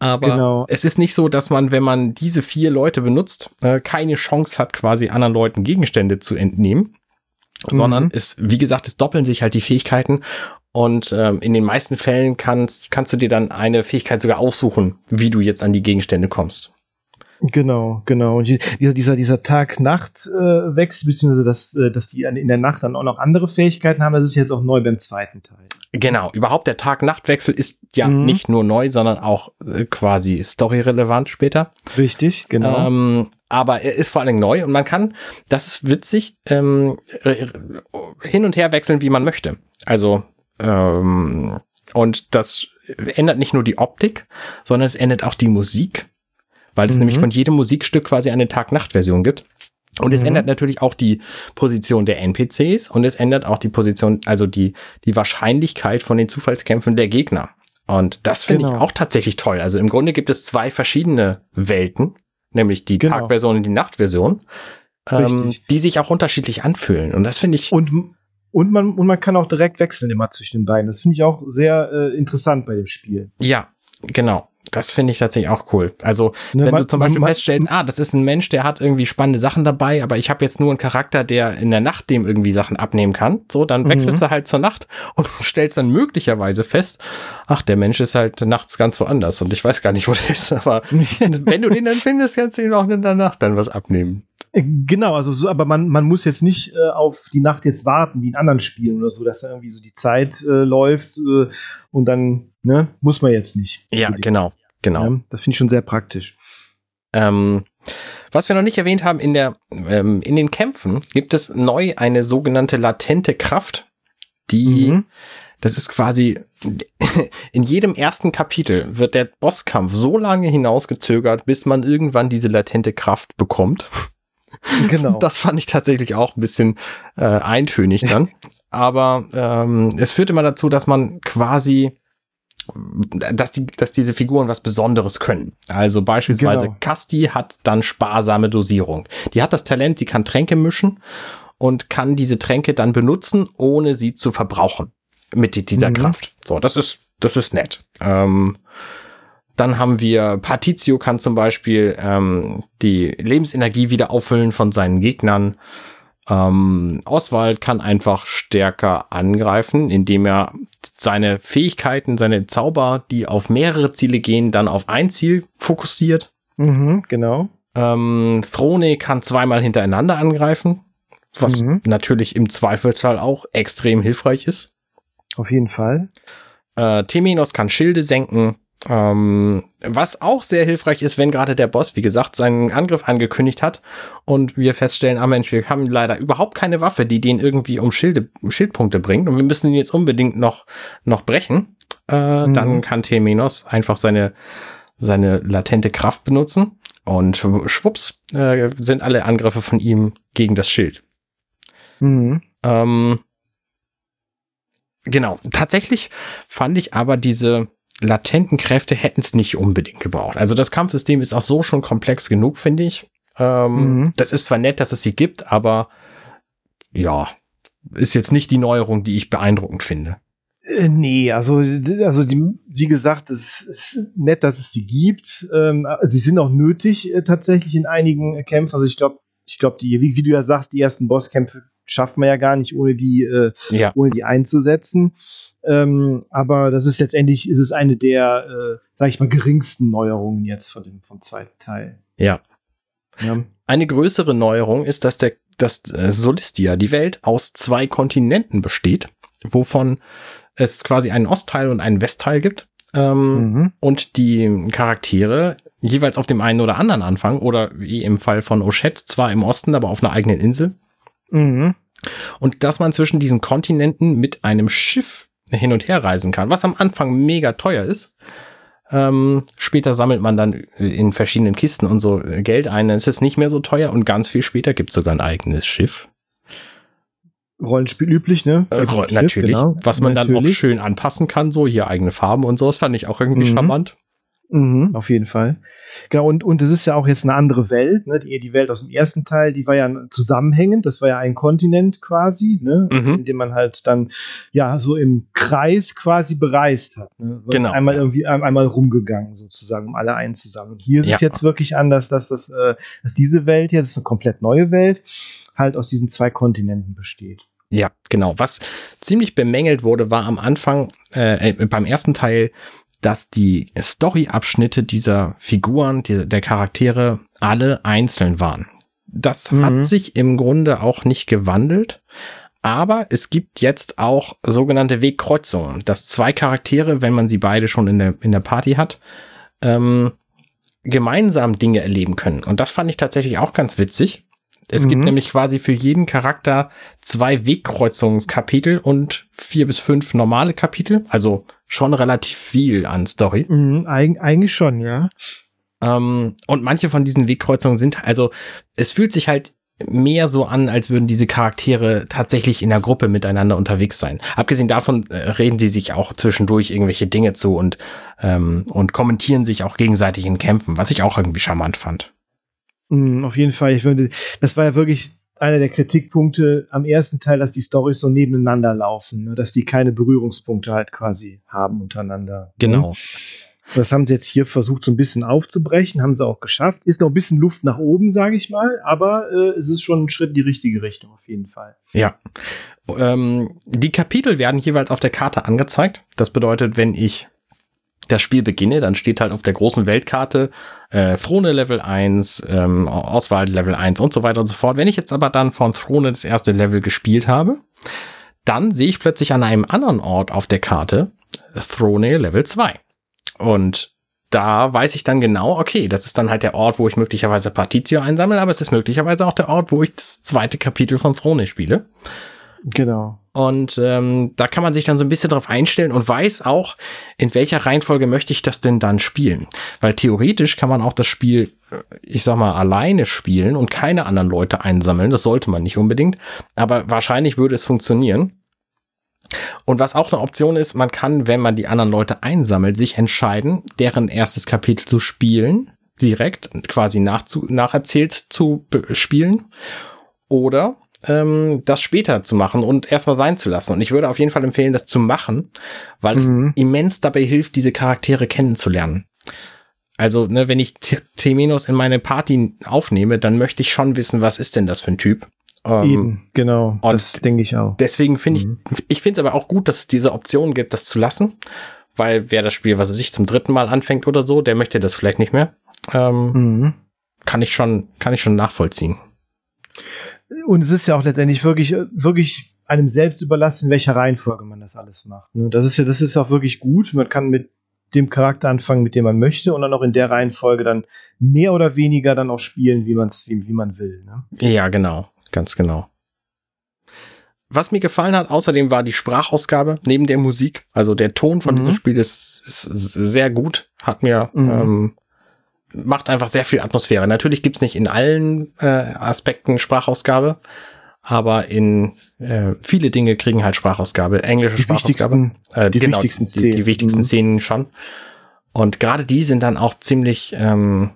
Speaker 1: Aber
Speaker 2: Genau.
Speaker 1: es ist nicht so, dass man, wenn man diese vier Leute benutzt, äh, keine Chance hat, quasi anderen Leuten Gegenstände zu entnehmen.
Speaker 2: Mhm.
Speaker 1: Sondern es, wie gesagt, es doppeln sich halt die Fähigkeiten. Und ähm, in den meisten Fällen kannst, kannst du dir dann eine Fähigkeit sogar aussuchen, wie du jetzt an die Gegenstände kommst.
Speaker 2: Genau, genau. Und dieser, dieser, dieser Tag-Nacht-Wechsel, äh, beziehungsweise dass, äh, dass die in der Nacht dann auch noch andere Fähigkeiten haben, das ist jetzt auch neu beim zweiten Teil.
Speaker 1: Genau, überhaupt der Tag-Nacht-Wechsel ist ja mhm. nicht nur neu, sondern auch äh, quasi storyrelevant später.
Speaker 2: Richtig, genau.
Speaker 1: Ähm, aber er ist vor allen Dingen neu und man kann, das ist witzig, ähm, hin und her wechseln, wie man möchte. Also, ähm, und das ändert nicht nur die Optik, sondern es ändert auch die Musik weil es mhm. nämlich von jedem Musikstück quasi eine Tag-Nacht-Version gibt. Und es mhm. ändert natürlich auch die Position der NPCs und es ändert auch die Position, also die, die Wahrscheinlichkeit von den Zufallskämpfen der Gegner. Und das finde genau. ich auch tatsächlich toll. Also im Grunde gibt es zwei verschiedene Welten, nämlich die genau. Tagversion und die Nachtversion, ähm, die sich auch unterschiedlich anfühlen. Und das finde ich.
Speaker 2: Und, und, man, und man kann auch direkt wechseln immer zwischen den beiden. Das finde ich auch sehr äh, interessant bei dem Spiel.
Speaker 1: Ja, genau. Das finde ich tatsächlich auch cool. Also, ne, wenn man, du zum Beispiel man, feststellst, ah, das ist ein Mensch, der hat irgendwie spannende Sachen dabei, aber ich habe jetzt nur einen Charakter, der in der Nacht dem irgendwie Sachen abnehmen kann, so, dann wechselst mhm. du halt zur Nacht *laughs* und stellst dann möglicherweise fest, ach, der Mensch ist halt nachts ganz woanders und ich weiß gar nicht, wo der ist, *laughs* aber *laughs* wenn du den dann findest, kannst du ihm auch in der Nacht dann was abnehmen.
Speaker 2: Äh, genau, also so, aber man, man muss jetzt nicht äh, auf die Nacht jetzt warten, wie in anderen Spielen oder so, dass da irgendwie so die Zeit äh, läuft äh, und dann, ne, muss man jetzt nicht.
Speaker 1: Ja, genau, genau. Ja,
Speaker 2: das finde ich schon sehr praktisch.
Speaker 1: Ähm, was wir noch nicht erwähnt haben, in der, ähm, in den Kämpfen gibt es neu eine sogenannte latente Kraft, die, mhm. das ist quasi, *laughs* in jedem ersten Kapitel wird der Bosskampf so lange hinausgezögert, bis man irgendwann diese latente Kraft bekommt. *laughs* Genau. Das fand ich tatsächlich auch ein bisschen äh, eintönig dann. *laughs* Aber ähm, es führt immer dazu, dass man quasi dass, die, dass diese Figuren was Besonderes können. Also beispielsweise genau. Casti hat dann sparsame Dosierung. Die hat das Talent, sie kann Tränke mischen und kann diese Tränke dann benutzen, ohne sie zu verbrauchen mit dieser mhm. Kraft. So, das ist, das ist nett. Ähm, dann haben wir Partizio kann zum Beispiel ähm, die Lebensenergie wieder auffüllen von seinen Gegnern. Ähm, Oswald kann einfach stärker angreifen, indem er seine Fähigkeiten, seine Zauber, die auf mehrere Ziele gehen, dann auf ein Ziel fokussiert.
Speaker 2: Mhm, genau.
Speaker 1: Ähm, Throne kann zweimal hintereinander angreifen, was mhm. natürlich im Zweifelsfall auch extrem hilfreich ist.
Speaker 2: Auf jeden Fall.
Speaker 1: Äh, Temenos kann Schilde senken. Ähm, was auch sehr hilfreich ist, wenn gerade der Boss, wie gesagt, seinen Angriff angekündigt hat und wir feststellen, ah Mensch, wir haben leider überhaupt keine Waffe, die den irgendwie um Schilde, Schildpunkte bringt und wir müssen ihn jetzt unbedingt noch, noch brechen, äh, mhm. dann kann Temenos einfach seine, seine latente Kraft benutzen und schwupps äh, sind alle Angriffe von ihm gegen das Schild. Mhm. Ähm, genau, tatsächlich fand ich aber diese latenten Kräfte hätten es nicht unbedingt gebraucht. Also das Kampfsystem ist auch so schon komplex genug, finde ich. Ähm, mhm. Das ist zwar nett, dass es sie gibt, aber ja, ist jetzt nicht die Neuerung, die ich beeindruckend finde.
Speaker 2: Äh, nee, also, also die, wie gesagt, es ist nett, dass es sie gibt. Ähm, sie sind auch nötig äh, tatsächlich in einigen Kämpfen. Also ich glaube, ich glaube, die, wie, wie, du ja sagst, die ersten Bosskämpfe schafft man ja gar nicht, ohne die, äh, ja. ohne die einzusetzen. Ähm, aber das ist letztendlich ist es eine der, äh, sag ich mal, geringsten Neuerungen jetzt von dem, vom zweiten Teil.
Speaker 1: Ja. ja. Eine größere Neuerung ist, dass der, dass äh, Solistia, die Welt, aus zwei Kontinenten besteht, wovon es quasi einen Ostteil und einen Westteil gibt. Ähm, mhm. Und die Charaktere jeweils auf dem einen oder anderen anfangen, oder wie im Fall von Oshet, zwar im Osten, aber auf einer eigenen Insel. Mhm. Und dass man zwischen diesen Kontinenten mit einem Schiff hin und her reisen kann, was am Anfang mega teuer ist. Ähm, später sammelt man dann in verschiedenen Kisten und so Geld ein, dann ist es nicht mehr so teuer und ganz viel später gibt es sogar ein eigenes Schiff.
Speaker 2: Rollenspiel üblich, ne?
Speaker 1: Äh, natürlich, genau. was man natürlich. dann auch schön anpassen kann, so hier eigene Farben und so, das fand ich auch irgendwie mhm. charmant.
Speaker 2: Mhm, auf jeden Fall. Genau, und, und es ist ja auch jetzt eine andere Welt, ne? Die, die Welt aus dem ersten Teil, die war ja zusammenhängend, das war ja ein Kontinent quasi, ne? Mhm. In dem man halt dann ja so im Kreis quasi bereist hat. Ne? Genau. Einmal irgendwie einmal rumgegangen, sozusagen, um alle einzusammeln. Hier ist ja. es jetzt wirklich anders, dass das, äh, dass diese Welt jetzt eine komplett neue Welt halt aus diesen zwei Kontinenten besteht.
Speaker 1: Ja, genau. Was ziemlich bemängelt wurde, war am Anfang, äh, äh beim ersten Teil, dass die Story-Abschnitte dieser Figuren, die, der Charaktere alle einzeln waren. Das mhm. hat sich im Grunde auch nicht gewandelt. Aber es gibt jetzt auch sogenannte Wegkreuzungen, dass zwei Charaktere, wenn man sie beide schon in der, in der Party hat, ähm, gemeinsam Dinge erleben können. Und das fand ich tatsächlich auch ganz witzig. Es mhm. gibt nämlich quasi für jeden Charakter zwei Wegkreuzungskapitel und vier bis fünf normale Kapitel. Also schon relativ viel an Story.
Speaker 2: Mhm, eig eigentlich schon, ja.
Speaker 1: Ähm, und manche von diesen Wegkreuzungen sind, also es fühlt sich halt mehr so an, als würden diese Charaktere tatsächlich in der Gruppe miteinander unterwegs sein. Abgesehen davon äh, reden die sich auch zwischendurch irgendwelche Dinge zu und, ähm, und kommentieren sich auch gegenseitig in Kämpfen, was ich auch irgendwie charmant fand.
Speaker 2: Mm, auf jeden Fall. Ich finde, das war ja wirklich einer der Kritikpunkte am ersten Teil, dass die Storys so nebeneinander laufen, ne? dass die keine Berührungspunkte halt quasi haben untereinander.
Speaker 1: Ne? Genau.
Speaker 2: Das haben sie jetzt hier versucht, so ein bisschen aufzubrechen, haben sie auch geschafft. Ist noch ein bisschen Luft nach oben, sage ich mal, aber äh, es ist schon ein Schritt in die richtige Richtung, auf jeden Fall.
Speaker 1: Ja. Ähm, die Kapitel werden jeweils auf der Karte angezeigt. Das bedeutet, wenn ich das Spiel beginne, dann steht halt auf der großen Weltkarte äh, Throne Level 1, ähm, Auswahl Level 1 und so weiter und so fort. Wenn ich jetzt aber dann von Throne das erste Level gespielt habe, dann sehe ich plötzlich an einem anderen Ort auf der Karte Throne Level 2. Und da weiß ich dann genau, okay, das ist dann halt der Ort, wo ich möglicherweise Partitio einsammle, aber es ist möglicherweise auch der Ort, wo ich das zweite Kapitel von Throne spiele.
Speaker 2: Genau.
Speaker 1: Und ähm, da kann man sich dann so ein bisschen drauf einstellen und weiß auch, in welcher Reihenfolge möchte ich das denn dann spielen. Weil theoretisch kann man auch das Spiel, äh, ich sag mal, alleine spielen und keine anderen Leute einsammeln. Das sollte man nicht unbedingt. Aber wahrscheinlich würde es funktionieren. Und was auch eine Option ist, man kann, wenn man die anderen Leute einsammelt, sich entscheiden, deren erstes Kapitel zu spielen, direkt quasi nachzu nacherzählt zu spielen. Oder ähm, das später zu machen und erstmal sein zu lassen. Und ich würde auf jeden Fall empfehlen, das zu machen, weil mhm. es immens dabei hilft, diese Charaktere kennenzulernen. Also, ne, wenn ich Temenos in meine Party aufnehme, dann möchte ich schon wissen, was ist denn das für ein Typ.
Speaker 2: Ähm, Eben, genau. das denke ich auch.
Speaker 1: Deswegen finde mhm. ich, ich finde es aber auch gut, dass es diese Option gibt, das zu lassen, weil wer das Spiel, was er sich zum dritten Mal anfängt oder so, der möchte das vielleicht nicht mehr. Ähm, mhm. Kann ich schon, kann ich schon nachvollziehen.
Speaker 2: Und es ist ja auch letztendlich wirklich, wirklich einem selbst überlassen, in welcher Reihenfolge man das alles macht. Ne? Das ist ja, das ist auch wirklich gut. Man kann mit dem Charakter anfangen, mit dem man möchte, und dann auch in der Reihenfolge dann mehr oder weniger dann auch spielen, wie man es, wie, wie man will. Ne?
Speaker 1: Ja, genau, ganz genau. Was mir gefallen hat, außerdem war die Sprachausgabe neben der Musik. Also der Ton von mhm. diesem Spiel ist, ist, sehr gut. Hat mir mhm. ähm, macht einfach sehr viel Atmosphäre. Natürlich gibt's nicht in allen äh, Aspekten Sprachausgabe, aber in äh, viele Dinge kriegen halt Sprachausgabe, englische die Sprachausgabe.
Speaker 2: Äh, die genau, wichtigsten
Speaker 1: Szenen. Die, die wichtigsten mhm. Szenen schon. Und gerade die sind dann auch ziemlich ähm,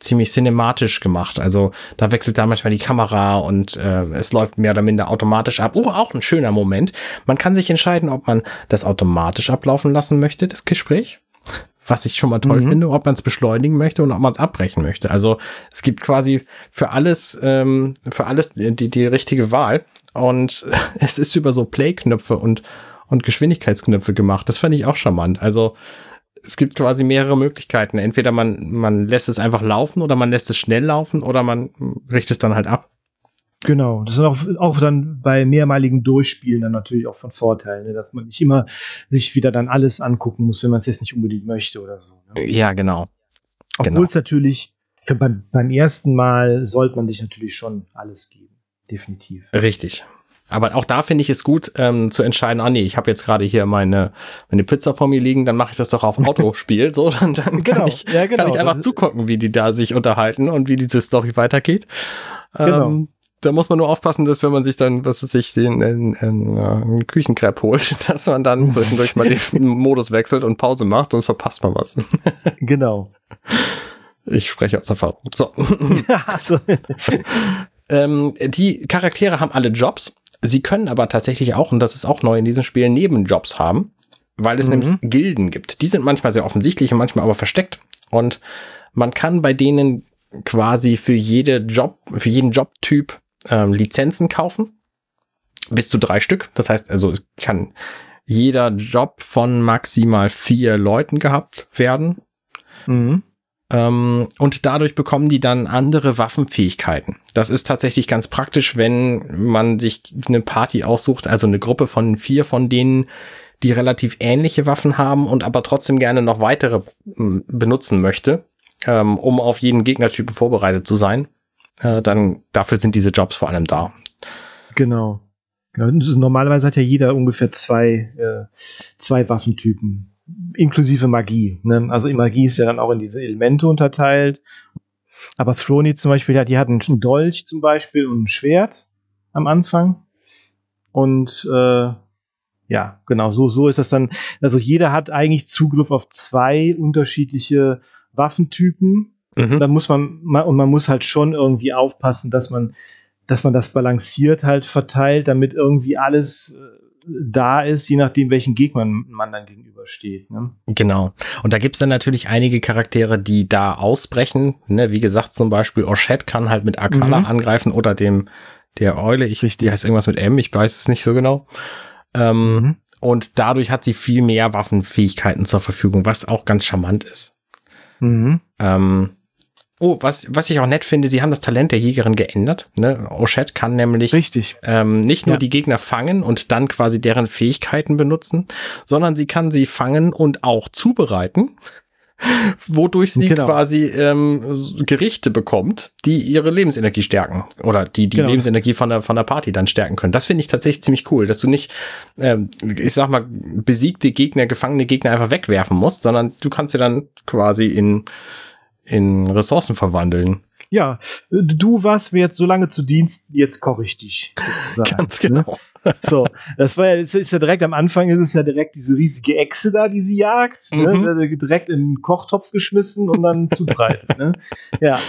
Speaker 1: ziemlich cinematisch gemacht. Also da wechselt da manchmal die Kamera und äh, es läuft mehr oder minder automatisch ab. Oh, auch ein schöner Moment. Man kann sich entscheiden, ob man das automatisch ablaufen lassen möchte, das Gespräch was ich schon mal toll mhm. finde, ob man es beschleunigen möchte und ob man es abbrechen möchte. Also es gibt quasi für alles, ähm, für alles die, die richtige Wahl. Und *laughs* es ist über so Play-Knöpfe und, und Geschwindigkeitsknöpfe gemacht. Das fand ich auch charmant. Also es gibt quasi mehrere Möglichkeiten. Entweder man, man lässt es einfach laufen oder man lässt es schnell laufen oder man richtet es dann halt ab.
Speaker 2: Genau, das ist auch, auch dann bei mehrmaligen Durchspielen dann natürlich auch von Vorteil, ne? dass man nicht immer sich wieder dann alles angucken muss, wenn man es jetzt nicht unbedingt möchte oder so.
Speaker 1: Ne? Ja, genau.
Speaker 2: Obwohl
Speaker 1: genau.
Speaker 2: es natürlich, für beim, beim ersten Mal sollte man sich natürlich schon alles geben. Definitiv.
Speaker 1: Richtig. Aber auch da finde ich es gut ähm, zu entscheiden, ah nee, ich habe jetzt gerade hier meine, meine Pizza vor mir liegen, dann mache ich das doch auf Autospiel. *laughs* so, dann, dann genau. kann, ich, ja, genau. kann ich einfach zugucken, wie die da sich unterhalten und wie diese Story weitergeht. Genau. Ähm, da muss man nur aufpassen, dass wenn man sich dann, was weiß ich, den in, in, einen Küchenkrepp holt, *laughs* dass man dann zwischendurch mal den *laughs* Modus wechselt und Pause macht, sonst verpasst man was. *laughs*
Speaker 2: genau.
Speaker 1: Ich spreche aus Erfahrung. So. so. ähm, die Charaktere haben alle Jobs. Sie können aber tatsächlich auch, und das ist auch neu in diesem Spiel, Nebenjobs haben, weil es mhm. nämlich Gilden gibt. Die sind manchmal sehr offensichtlich und manchmal aber versteckt. Und man kann bei denen quasi für jede Job, für jeden Jobtyp ähm, Lizenzen kaufen. Bis zu drei Stück. Das heißt, also ich kann, jeder Job von maximal vier Leuten gehabt werden. Mhm. Ähm, und dadurch bekommen die dann andere Waffenfähigkeiten. Das ist tatsächlich ganz praktisch, wenn man sich eine Party aussucht, also eine Gruppe von vier von denen, die relativ ähnliche Waffen haben und aber trotzdem gerne noch weitere benutzen möchte, ähm, um auf jeden Gegnertypen vorbereitet zu sein. Äh, dann dafür sind diese Jobs vor allem da.
Speaker 2: Genau. genau. Normalerweise hat ja jeder ungefähr zwei, äh, zwei Waffentypen inklusive Magie. Ne? Also Magie ist ja dann auch in diese Elemente unterteilt. Aber Throny zum Beispiel, ja, die hatten einen Dolch zum Beispiel und ein Schwert am Anfang. Und äh, ja, genau, so, so ist das dann. Also jeder hat eigentlich Zugriff auf zwei unterschiedliche Waffentypen. Mhm. Da muss man, und man muss halt schon irgendwie aufpassen, dass man, dass man das balanciert halt verteilt, damit irgendwie alles äh, da ist, je nachdem, welchen Gegner man dann gegenübersteht. Ne?
Speaker 1: Genau. Und da gibt's dann natürlich einige Charaktere, die da ausbrechen. Ne? Wie gesagt, zum Beispiel Orchette kann halt mit Arcana mhm. angreifen oder dem der Eule. Ich, Richtig. die heißt irgendwas mit M, ich weiß es nicht so genau. Ähm, mhm. Und dadurch hat sie viel mehr Waffenfähigkeiten zur Verfügung, was auch ganz charmant ist. Mhm. Ähm, Oh, was, was ich auch nett finde, sie haben das Talent der Jägerin geändert. Ne? Oshette kann nämlich
Speaker 2: Richtig.
Speaker 1: Ähm, nicht nur ja. die Gegner fangen und dann quasi deren Fähigkeiten benutzen, sondern sie kann sie fangen und auch zubereiten, *laughs* wodurch sie genau. quasi ähm, Gerichte bekommt, die ihre Lebensenergie stärken oder die die genau. Lebensenergie von der von der Party dann stärken können. Das finde ich tatsächlich ziemlich cool, dass du nicht, ähm, ich sag mal, besiegte Gegner, gefangene Gegner einfach wegwerfen musst, sondern du kannst sie dann quasi in in Ressourcen verwandeln.
Speaker 2: Ja, du warst mir jetzt so lange zu Dienst, jetzt koche ich dich. *laughs*
Speaker 1: Ganz ne? genau.
Speaker 2: Ne? So, das war ja, das ist ja direkt am Anfang ist es ja direkt diese riesige Echse da, die sie jagt, ne? mhm. ne? direkt in den Kochtopf geschmissen und dann zubereitet. ne? Ja. *laughs*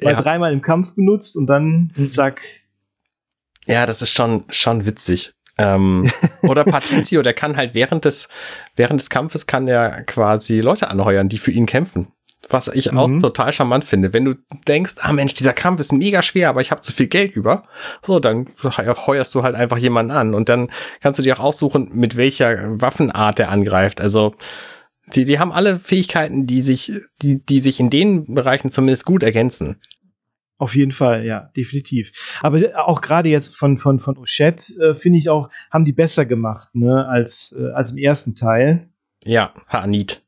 Speaker 2: Ja. dreimal im Kampf benutzt und dann zack.
Speaker 1: Ja, das ist schon, schon witzig. Ähm, oder Patrizio, der kann halt während des, während des Kampfes kann er quasi Leute anheuern, die für ihn kämpfen. Was ich auch mhm. total charmant finde. Wenn du denkst, ah Mensch, dieser Kampf ist mega schwer, aber ich habe zu viel Geld über, so, dann heuerst du halt einfach jemanden an und dann kannst du dir auch aussuchen, mit welcher Waffenart er angreift. Also die, die haben alle Fähigkeiten, die sich, die, die sich in den Bereichen zumindest gut ergänzen.
Speaker 2: Auf jeden Fall, ja, definitiv. Aber auch gerade jetzt von, von, von Oshette, äh, finde ich auch, haben die besser gemacht, ne, als, äh, als im ersten Teil.
Speaker 1: Ja, Hanit.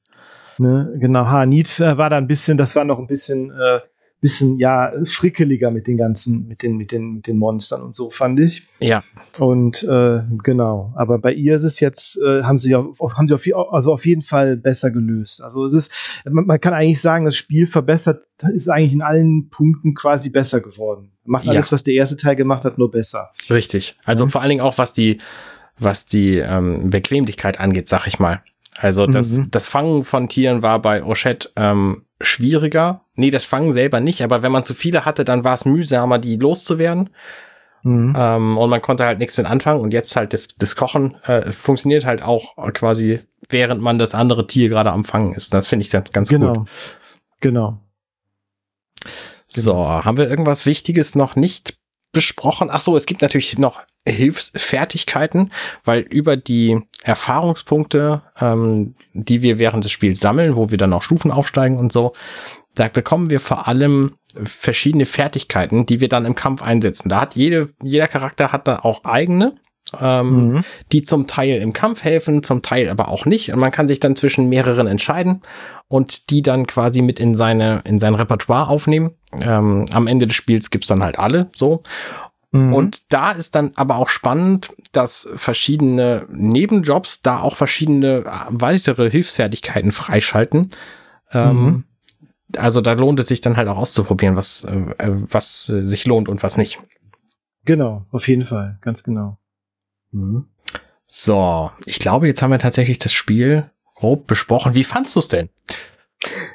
Speaker 2: Ne, genau, Hanit war da ein bisschen, das war noch ein bisschen, äh, bisschen ja frickeliger mit den ganzen, mit den, mit den, mit den Monstern und so, fand ich.
Speaker 1: Ja.
Speaker 2: Und äh, genau, aber bei ihr ist es jetzt, äh, haben sie ja, haben sie auf, also auf jeden Fall besser gelöst. Also es ist, man, man, kann eigentlich sagen, das Spiel verbessert, ist eigentlich in allen Punkten quasi besser geworden. Macht alles, ja. was der erste Teil gemacht hat, nur besser.
Speaker 1: Richtig. Also mhm. vor allen Dingen auch was die, was die ähm, Bequemlichkeit angeht, sag ich mal. Also das, mhm. das Fangen von Tieren war bei Oshette ähm, schwieriger. Nee, das Fangen selber nicht, aber wenn man zu viele hatte, dann war es mühsamer, die loszuwerden. Mhm. Ähm, und man konnte halt nichts mit anfangen. Und jetzt halt das, das Kochen äh, funktioniert halt auch quasi, während man das andere Tier gerade am Fangen ist. Das finde ich ganz, ganz
Speaker 2: genau.
Speaker 1: gut.
Speaker 2: Genau.
Speaker 1: So, haben wir irgendwas Wichtiges noch nicht besprochen? Ach so, es gibt natürlich noch Hilfsfertigkeiten, weil über die Erfahrungspunkte, ähm, die wir während des Spiels sammeln, wo wir dann auch Stufen aufsteigen und so, da bekommen wir vor allem verschiedene Fertigkeiten, die wir dann im Kampf einsetzen. Da hat jede, jeder Charakter hat da auch eigene, ähm, mhm. die zum Teil im Kampf helfen, zum Teil aber auch nicht. Und man kann sich dann zwischen mehreren entscheiden und die dann quasi mit in seine, in sein Repertoire aufnehmen. Ähm, am Ende des Spiels gibt's dann halt alle so. Mhm. Und da ist dann aber auch spannend, dass verschiedene Nebenjobs da auch verschiedene äh, weitere Hilfsfertigkeiten freischalten. Ähm, mhm. Also da lohnt es sich dann halt auch auszuprobieren, was, äh, was äh, sich lohnt und was nicht.
Speaker 2: Genau, auf jeden Fall, ganz genau.
Speaker 1: Mhm. So, ich glaube, jetzt haben wir tatsächlich das Spiel grob besprochen. Wie fandst du es denn?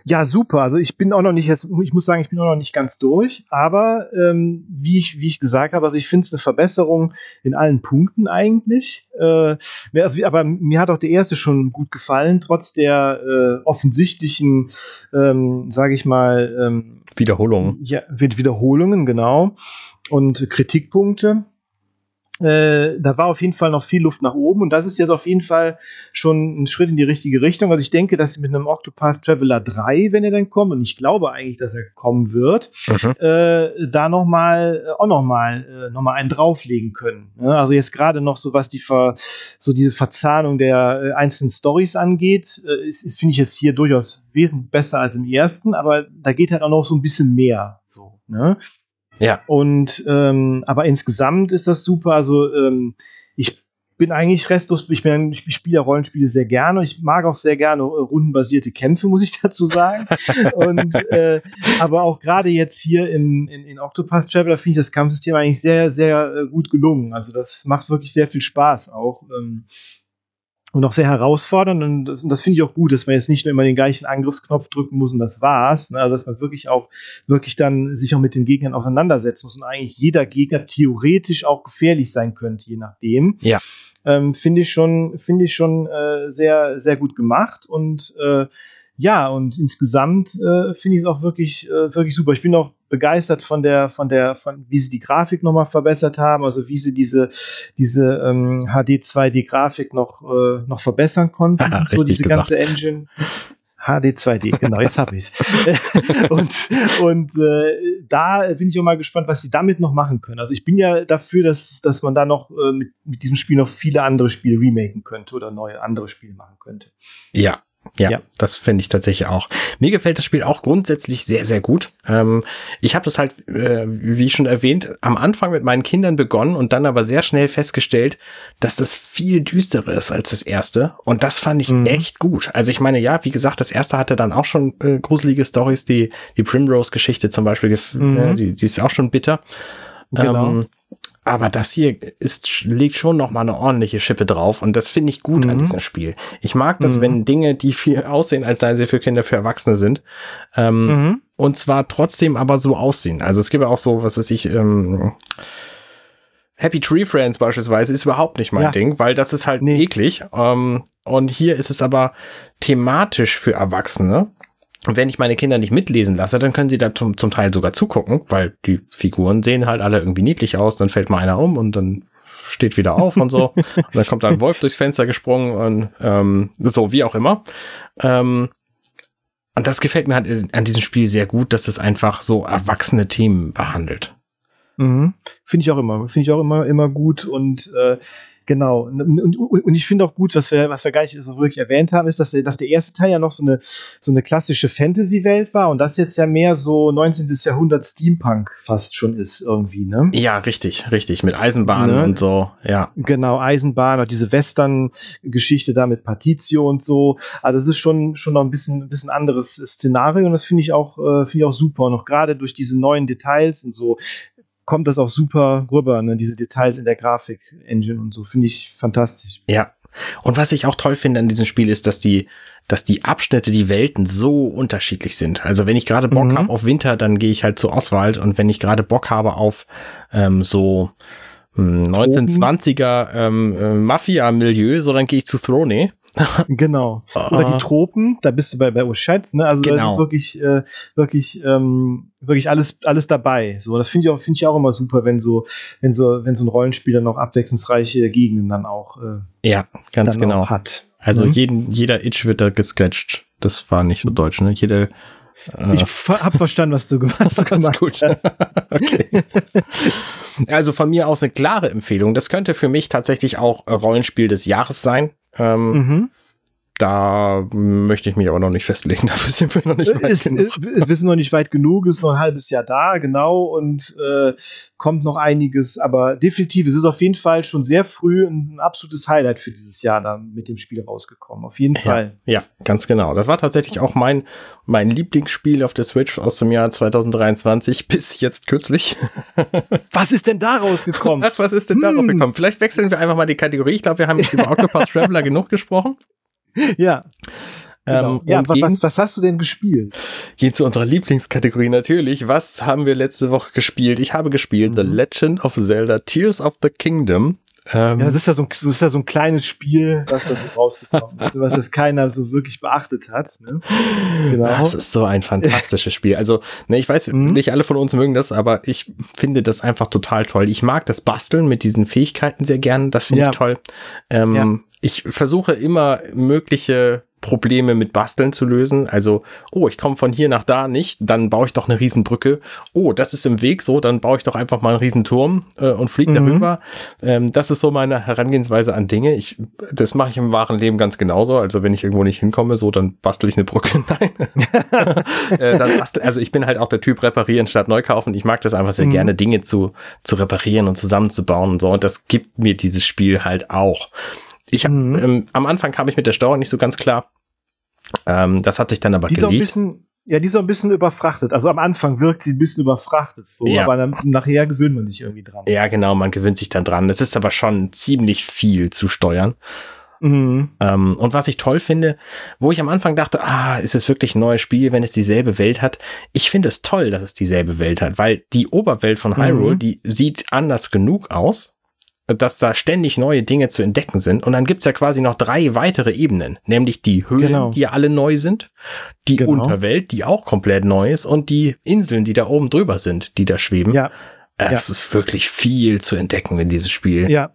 Speaker 2: Ja, super. Also ich bin auch noch nicht, ich muss sagen, ich bin auch noch nicht ganz durch, aber ähm, wie, ich, wie ich gesagt habe, also ich finde es eine Verbesserung in allen Punkten eigentlich. Äh, aber mir hat auch der erste schon gut gefallen, trotz der äh, offensichtlichen, ähm, sage ich mal, ähm,
Speaker 1: Wiederholungen.
Speaker 2: Ja, Wiederholungen, genau. Und Kritikpunkte. Äh, da war auf jeden Fall noch viel Luft nach oben und das ist jetzt auf jeden Fall schon ein Schritt in die richtige Richtung. Also ich denke, dass mit einem Octopath Traveler 3, wenn er dann kommt, und ich glaube eigentlich, dass er kommen wird, mhm. äh, da nochmal, äh, auch nochmal, äh, noch mal einen drauflegen können. Ja, also jetzt gerade noch so, was die Ver, so diese Verzahnung der einzelnen Stories angeht, ist finde ich jetzt hier durchaus wesentlich besser als im ersten, aber da geht halt auch noch so ein bisschen mehr. So, ne?
Speaker 1: Ja.
Speaker 2: Und ähm, aber insgesamt ist das super. Also ähm, ich bin eigentlich restlos, ich, bin, ich spiele Rollenspiele sehr gerne. Ich mag auch sehr gerne äh, rundenbasierte Kämpfe, *laughs* muss ich dazu sagen. und, äh, aber auch gerade jetzt hier im, in, in Octopath Traveler finde ich das Kampfsystem eigentlich sehr, sehr äh, gut gelungen. Also das macht wirklich sehr viel Spaß auch. Ähm, und auch sehr herausfordernd. Und das, das finde ich auch gut, dass man jetzt nicht nur immer den gleichen Angriffsknopf drücken muss und das war's. Ne? Also dass man wirklich auch wirklich dann sich auch mit den Gegnern auseinandersetzen muss und eigentlich jeder Gegner theoretisch auch gefährlich sein könnte, je nachdem.
Speaker 1: Ja.
Speaker 2: Ähm, finde ich schon, finde ich schon äh, sehr, sehr gut gemacht und äh, ja, und insgesamt äh, finde ich es auch wirklich, äh, wirklich super. Ich bin auch begeistert von der, von der, von wie sie die Grafik nochmal verbessert haben, also wie sie diese, diese ähm, HD 2D Grafik noch, äh, noch verbessern konnten.
Speaker 1: Ah,
Speaker 2: so diese gesagt. ganze Engine. HD 2D, genau, jetzt habe ich es. *laughs* und und äh, da bin ich auch mal gespannt, was sie damit noch machen können. Also ich bin ja dafür, dass, dass man da noch äh, mit, mit diesem Spiel noch viele andere Spiele remaken könnte oder neue andere Spiele machen könnte.
Speaker 1: Ja, ja, ja, das finde ich tatsächlich auch. Mir gefällt das Spiel auch grundsätzlich sehr, sehr gut. Ähm, ich habe das halt, äh, wie schon erwähnt, am Anfang mit meinen Kindern begonnen und dann aber sehr schnell festgestellt, dass das viel düsterer ist als das erste. Und das fand ich mhm. echt gut. Also ich meine, ja, wie gesagt, das erste hatte dann auch schon äh, gruselige Stories, die, die Primrose-Geschichte zum Beispiel, mhm. äh, die, die ist auch schon bitter. Genau. Ähm, aber das hier ist, legt schon noch mal eine ordentliche Schippe drauf und das finde ich gut mhm. an diesem Spiel. Ich mag das, mhm. wenn Dinge, die viel *laughs* aussehen, als seien sie für Kinder, für Erwachsene sind. Ähm, mhm. Und zwar trotzdem aber so aussehen. Also es gibt ja auch so, was weiß ich, ähm, Happy Tree Friends beispielsweise ist überhaupt nicht mein ja. Ding, weil das ist halt nee. eklig. Ähm, und hier ist es aber thematisch für Erwachsene. Und wenn ich meine Kinder nicht mitlesen lasse, dann können sie da zum, zum Teil sogar zugucken, weil die Figuren sehen halt alle irgendwie niedlich aus. Dann fällt mal einer um und dann steht wieder auf und so. *laughs* und dann kommt ein Wolf durchs Fenster gesprungen und ähm, so, wie auch immer. Ähm, und das gefällt mir halt an diesem Spiel sehr gut, dass es einfach so erwachsene Themen behandelt.
Speaker 2: Mhm. Finde ich auch immer, finde ich auch immer, immer gut und äh, Genau. Und, und, und ich finde auch gut, was wir, was wir gar nicht so wirklich erwähnt haben, ist, dass der, dass der erste Teil ja noch so eine, so eine klassische Fantasy-Welt war und das jetzt ja mehr so 19. Jahrhundert Steampunk fast schon ist irgendwie, ne?
Speaker 1: Ja, richtig, richtig. Mit Eisenbahnen ne? und so, ja.
Speaker 2: Genau, Eisenbahn, auch diese Western-Geschichte da mit Partitio und so. Also das ist schon, schon noch ein bisschen, ein bisschen anderes Szenario und das finde ich auch, äh, finde ich auch super. Und auch gerade durch diese neuen Details und so kommt das auch super rüber, ne? diese Details in der Grafik-Engine und so. Finde ich fantastisch.
Speaker 1: Ja. Und was ich auch toll finde an diesem Spiel ist, dass die, dass die Abschnitte, die Welten so unterschiedlich sind. Also wenn ich gerade Bock mhm. habe auf Winter, dann gehe ich halt zu Oswald und wenn ich gerade Bock habe auf ähm, so 1920er hm, ähm, äh, Mafia-Milieu, so dann gehe ich zu Throne. *laughs*
Speaker 2: genau. Oder die. Tropen, da bist du bei, bei Oshad, ne? Also genau. da ist wirklich, äh, wirklich, ähm, wirklich alles, alles dabei. So, das finde ich auch, finde ich auch immer super, wenn so, wenn so, wenn so ein Rollenspieler noch abwechslungsreiche Gegenden dann auch,
Speaker 1: äh, ja, ganz genau
Speaker 2: hat.
Speaker 1: Also mhm. jeden, jeder Itch wird da gescratcht. Das war nicht so deutsch, ne? Jede,
Speaker 2: äh, ich hab verstanden, was du, was du *laughs* gemacht gut. hast. *laughs* okay.
Speaker 1: Also von mir aus eine klare Empfehlung. Das könnte für mich tatsächlich auch Rollenspiel des Jahres sein. Ähm, mhm. Da möchte ich mich aber noch nicht festlegen. *laughs* Dafür sind wir noch nicht weit
Speaker 2: ist, genug. Wir sind noch nicht weit genug, ist noch ein halbes Jahr da, genau, und äh, kommt noch einiges. Aber definitiv, es ist auf jeden Fall schon sehr früh ein absolutes Highlight für dieses Jahr da mit dem Spiel rausgekommen. Auf jeden Fall.
Speaker 1: Ja, ja, ganz genau. Das war tatsächlich auch mein, mein Lieblingsspiel auf der Switch aus dem Jahr 2023 *laughs* bis jetzt kürzlich. *laughs*
Speaker 2: Was ist denn da rausgekommen?
Speaker 1: Ach, was ist denn da hm. rausgekommen? Vielleicht wechseln wir einfach mal die Kategorie. Ich glaube, wir haben jetzt über Octopus Traveler genug gesprochen. *laughs*
Speaker 2: ja. Genau. Ähm, ja, was, was, hast du denn gespielt?
Speaker 1: Gehen zu unserer Lieblingskategorie natürlich. Was haben wir letzte Woche gespielt? Ich habe gespielt mhm. The Legend of Zelda Tears of the Kingdom.
Speaker 2: Ähm, ja, das ist ja, so ein, das ist ja so ein kleines Spiel, was da so *laughs* rausgekommen ist, was das keiner so wirklich beachtet hat. Ne?
Speaker 1: Genau. Das ist so ein fantastisches Spiel. Also, ne, ich weiß, mhm. nicht alle von uns mögen das, aber ich finde das einfach total toll. Ich mag das Basteln mit diesen Fähigkeiten sehr gern. Das finde ja. ich toll. Ähm, ja. Ich versuche immer mögliche Probleme mit Basteln zu lösen. Also, oh, ich komme von hier nach da nicht, dann baue ich doch eine Riesenbrücke. Oh, das ist im Weg so, dann baue ich doch einfach mal einen Riesenturm äh, und fliege mhm. darüber. Ähm, das ist so meine Herangehensweise an Dinge. Ich, das mache ich im wahren Leben ganz genauso. Also, wenn ich irgendwo nicht hinkomme, so, dann bastel ich eine Brücke. *laughs* Nein. *laughs* äh, dann bastel, also, ich bin halt auch der Typ reparieren statt neu kaufen. Ich mag das einfach sehr mhm. gerne, Dinge zu, zu reparieren und zusammenzubauen und so. Und das gibt mir dieses Spiel halt auch. Ich hab, mhm. ähm, am Anfang kam ich mit der Steuerung nicht so ganz klar. Ähm, das hat sich dann aber
Speaker 2: die gelegt. Ist bisschen, ja, die ist so ein bisschen überfrachtet. Also am Anfang wirkt sie ein bisschen überfrachtet, so, ja. aber dann, nachher gewöhnt man sich irgendwie dran.
Speaker 1: Ja, genau, man gewöhnt sich dann dran. Es ist aber schon ziemlich viel zu steuern. Mhm. Ähm, und was ich toll finde, wo ich am Anfang dachte, ah, ist es wirklich ein neues Spiel, wenn es dieselbe Welt hat? Ich finde es toll, dass es dieselbe Welt hat, weil die Oberwelt von Hyrule, mhm. die sieht anders genug aus dass da ständig neue Dinge zu entdecken sind. Und dann gibt's ja quasi noch drei weitere Ebenen, nämlich die Höhlen, genau. die ja alle neu sind, die genau. Unterwelt, die auch komplett neu ist, und die Inseln, die da oben drüber sind, die da schweben. Ja. Es ja. ist wirklich viel zu entdecken in diesem Spiel.
Speaker 2: Ja.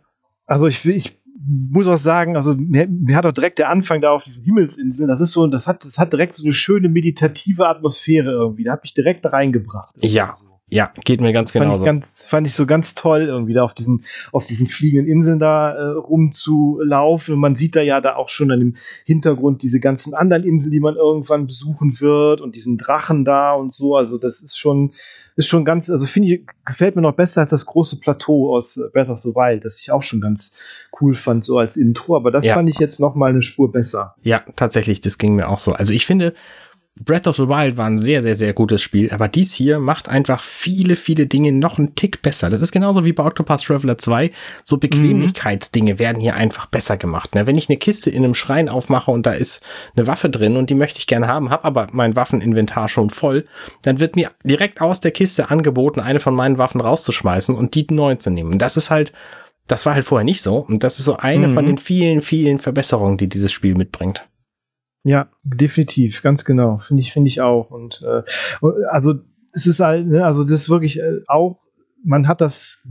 Speaker 2: Also ich, ich muss auch sagen, also mir, mir, hat auch direkt der Anfang da auf diesen Himmelsinseln, das ist so, das hat, das hat direkt so eine schöne meditative Atmosphäre irgendwie. Da hat mich direkt reingebracht.
Speaker 1: Ja. So. Ja, geht mir ganz
Speaker 2: fand
Speaker 1: genauso.
Speaker 2: Ich ganz, fand ich so ganz toll, irgendwie da auf diesen, auf diesen fliegenden Inseln da äh, rumzulaufen. Und man sieht da ja da auch schon an dem Hintergrund diese ganzen anderen Inseln, die man irgendwann besuchen wird und diesen Drachen da und so. Also das ist schon, ist schon ganz, also finde ich, gefällt mir noch besser als das große Plateau aus äh, Breath of the Wild, das ich auch schon ganz cool fand, so als Intro. Aber das ja. fand ich jetzt noch mal eine Spur besser.
Speaker 1: Ja, tatsächlich, das ging mir auch so. Also ich finde, Breath of the Wild war ein sehr, sehr, sehr gutes Spiel, aber dies hier macht einfach viele, viele Dinge noch einen Tick besser. Das ist genauso wie bei Octopath Traveler 2. So Bequemlichkeitsdinge werden hier einfach besser gemacht. Ne? Wenn ich eine Kiste in einem Schrein aufmache und da ist eine Waffe drin und die möchte ich gerne haben, habe aber mein Waffeninventar schon voll, dann wird mir direkt aus der Kiste angeboten, eine von meinen Waffen rauszuschmeißen und die neu zu nehmen. Das ist halt, das war halt vorher nicht so. Und das ist so eine mhm. von den vielen, vielen Verbesserungen, die dieses Spiel mitbringt.
Speaker 2: Ja, definitiv, ganz genau. Finde ich, finde ich auch. Und äh, also es ist halt, ne, also das ist wirklich äh, auch, man hat das,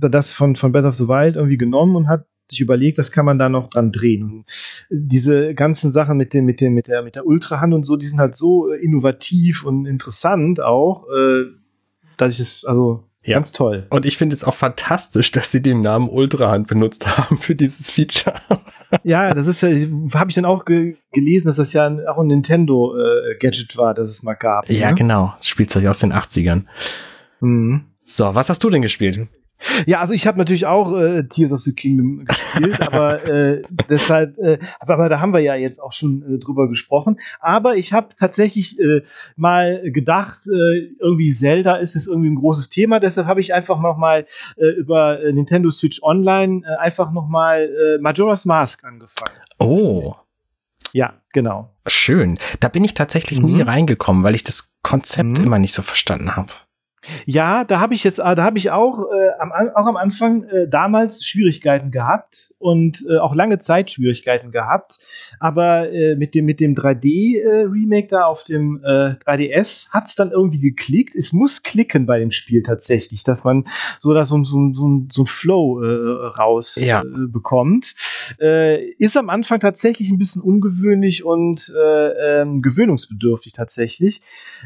Speaker 2: das von, von Breath of the Wild irgendwie genommen und hat sich überlegt, was kann man da noch dran drehen. Und diese ganzen Sachen mit dem, mit dem, mit der, mit der Ultrahand und so, die sind halt so äh, innovativ und interessant auch, äh, dass ich es, also ja. Ganz toll.
Speaker 1: Und ich finde es auch fantastisch, dass sie den Namen Ultrahand benutzt *laughs* haben für dieses Feature.
Speaker 2: Ja, das ist ja, habe ich dann auch ge gelesen, dass das ja auch ein Nintendo-Gadget äh, war, das es mal gab.
Speaker 1: Ja, ne? genau. Spielzeug aus den 80ern. Mhm. So, was hast du denn gespielt?
Speaker 2: Ja, also ich habe natürlich auch äh, Tears of the Kingdom gespielt, *laughs* aber äh, deshalb, äh, aber, aber, da haben wir ja jetzt auch schon äh, drüber gesprochen. Aber ich habe tatsächlich äh, mal gedacht, äh, irgendwie Zelda ist es irgendwie ein großes Thema. Deshalb habe ich einfach noch mal äh, über äh, Nintendo Switch Online äh, einfach noch mal äh, Majora's Mask angefangen.
Speaker 1: Oh.
Speaker 2: Ja, genau.
Speaker 1: Schön. Da bin ich tatsächlich mhm. nie reingekommen, weil ich das Konzept mhm. immer nicht so verstanden habe.
Speaker 2: Ja, da habe ich jetzt, da habe ich auch, äh, am, auch am Anfang äh, damals Schwierigkeiten gehabt und äh, auch lange Zeit Schwierigkeiten gehabt. Aber äh, mit dem mit dem 3D-Remake äh, da auf dem äh, 3DS hat's dann irgendwie geklickt. Es muss klicken bei dem Spiel tatsächlich, dass man so da so, so, so, so ein Flow äh, raus ja. bekommt. Ist am Anfang tatsächlich ein bisschen ungewöhnlich und äh, ähm, gewöhnungsbedürftig tatsächlich.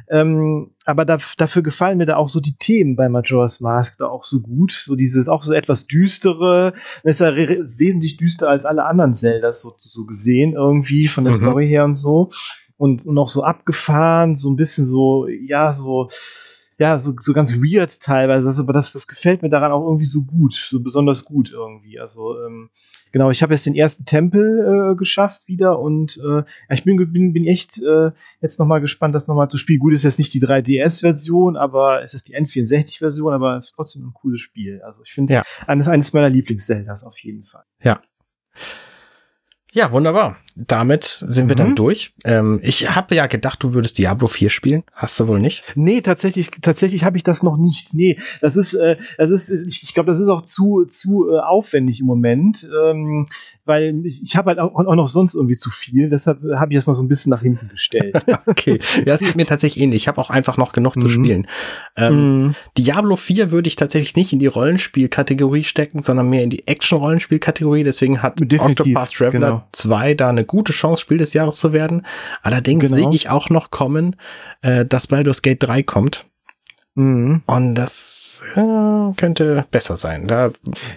Speaker 2: Ähm, aber da, dafür gefallen mir da auch so die Themen bei Majora's Mask da auch so gut. So dieses, auch so etwas düstere. ist ja wesentlich düster als alle anderen Zeldas so, so gesehen, irgendwie von der mhm. Story her und so. Und, und auch so abgefahren, so ein bisschen so, ja, so, ja, so, so ganz weird teilweise. Das, aber das, das gefällt mir daran auch irgendwie so gut, so besonders gut irgendwie. Also, ähm, genau, ich habe jetzt den ersten Tempel äh, geschafft wieder und äh, ich bin, bin, bin echt äh, jetzt nochmal gespannt, das nochmal zu spielen. Gut, ist jetzt nicht die 3DS-Version, aber es ist die N64-Version, aber es ist trotzdem ein cooles Spiel. Also ich finde es ja. eines, eines meiner Lieblings-Zeldas auf jeden Fall.
Speaker 1: Ja. Ja, wunderbar. Damit sind mhm. wir dann mhm. durch. Ähm, ich habe ja gedacht, du würdest Diablo 4 spielen. Hast du wohl nicht?
Speaker 2: Nee, tatsächlich, tatsächlich habe ich das noch nicht. Nee, das ist, äh, das ist, ich, ich glaube, das ist auch zu, zu äh, aufwendig im Moment, ähm, weil ich, ich habe halt auch, auch, noch sonst irgendwie zu viel. Deshalb habe ich das mal so ein bisschen nach hinten gestellt. *laughs*
Speaker 1: okay, ja, es geht mir tatsächlich ähnlich. Ich habe auch einfach noch genug mhm. zu spielen. Ähm, mhm. Diablo 4 würde ich tatsächlich nicht in die Rollenspielkategorie stecken, sondern mehr in die Action-Rollenspielkategorie. Deswegen hat Definitiv, Octopath Traveler genau. 2 da eine gute Chance, Spiel des Jahres zu werden. Allerdings genau. sehe ich auch noch kommen, äh, dass Baldur's Gate 3 kommt. Mhm. Und das äh, könnte besser sein. Da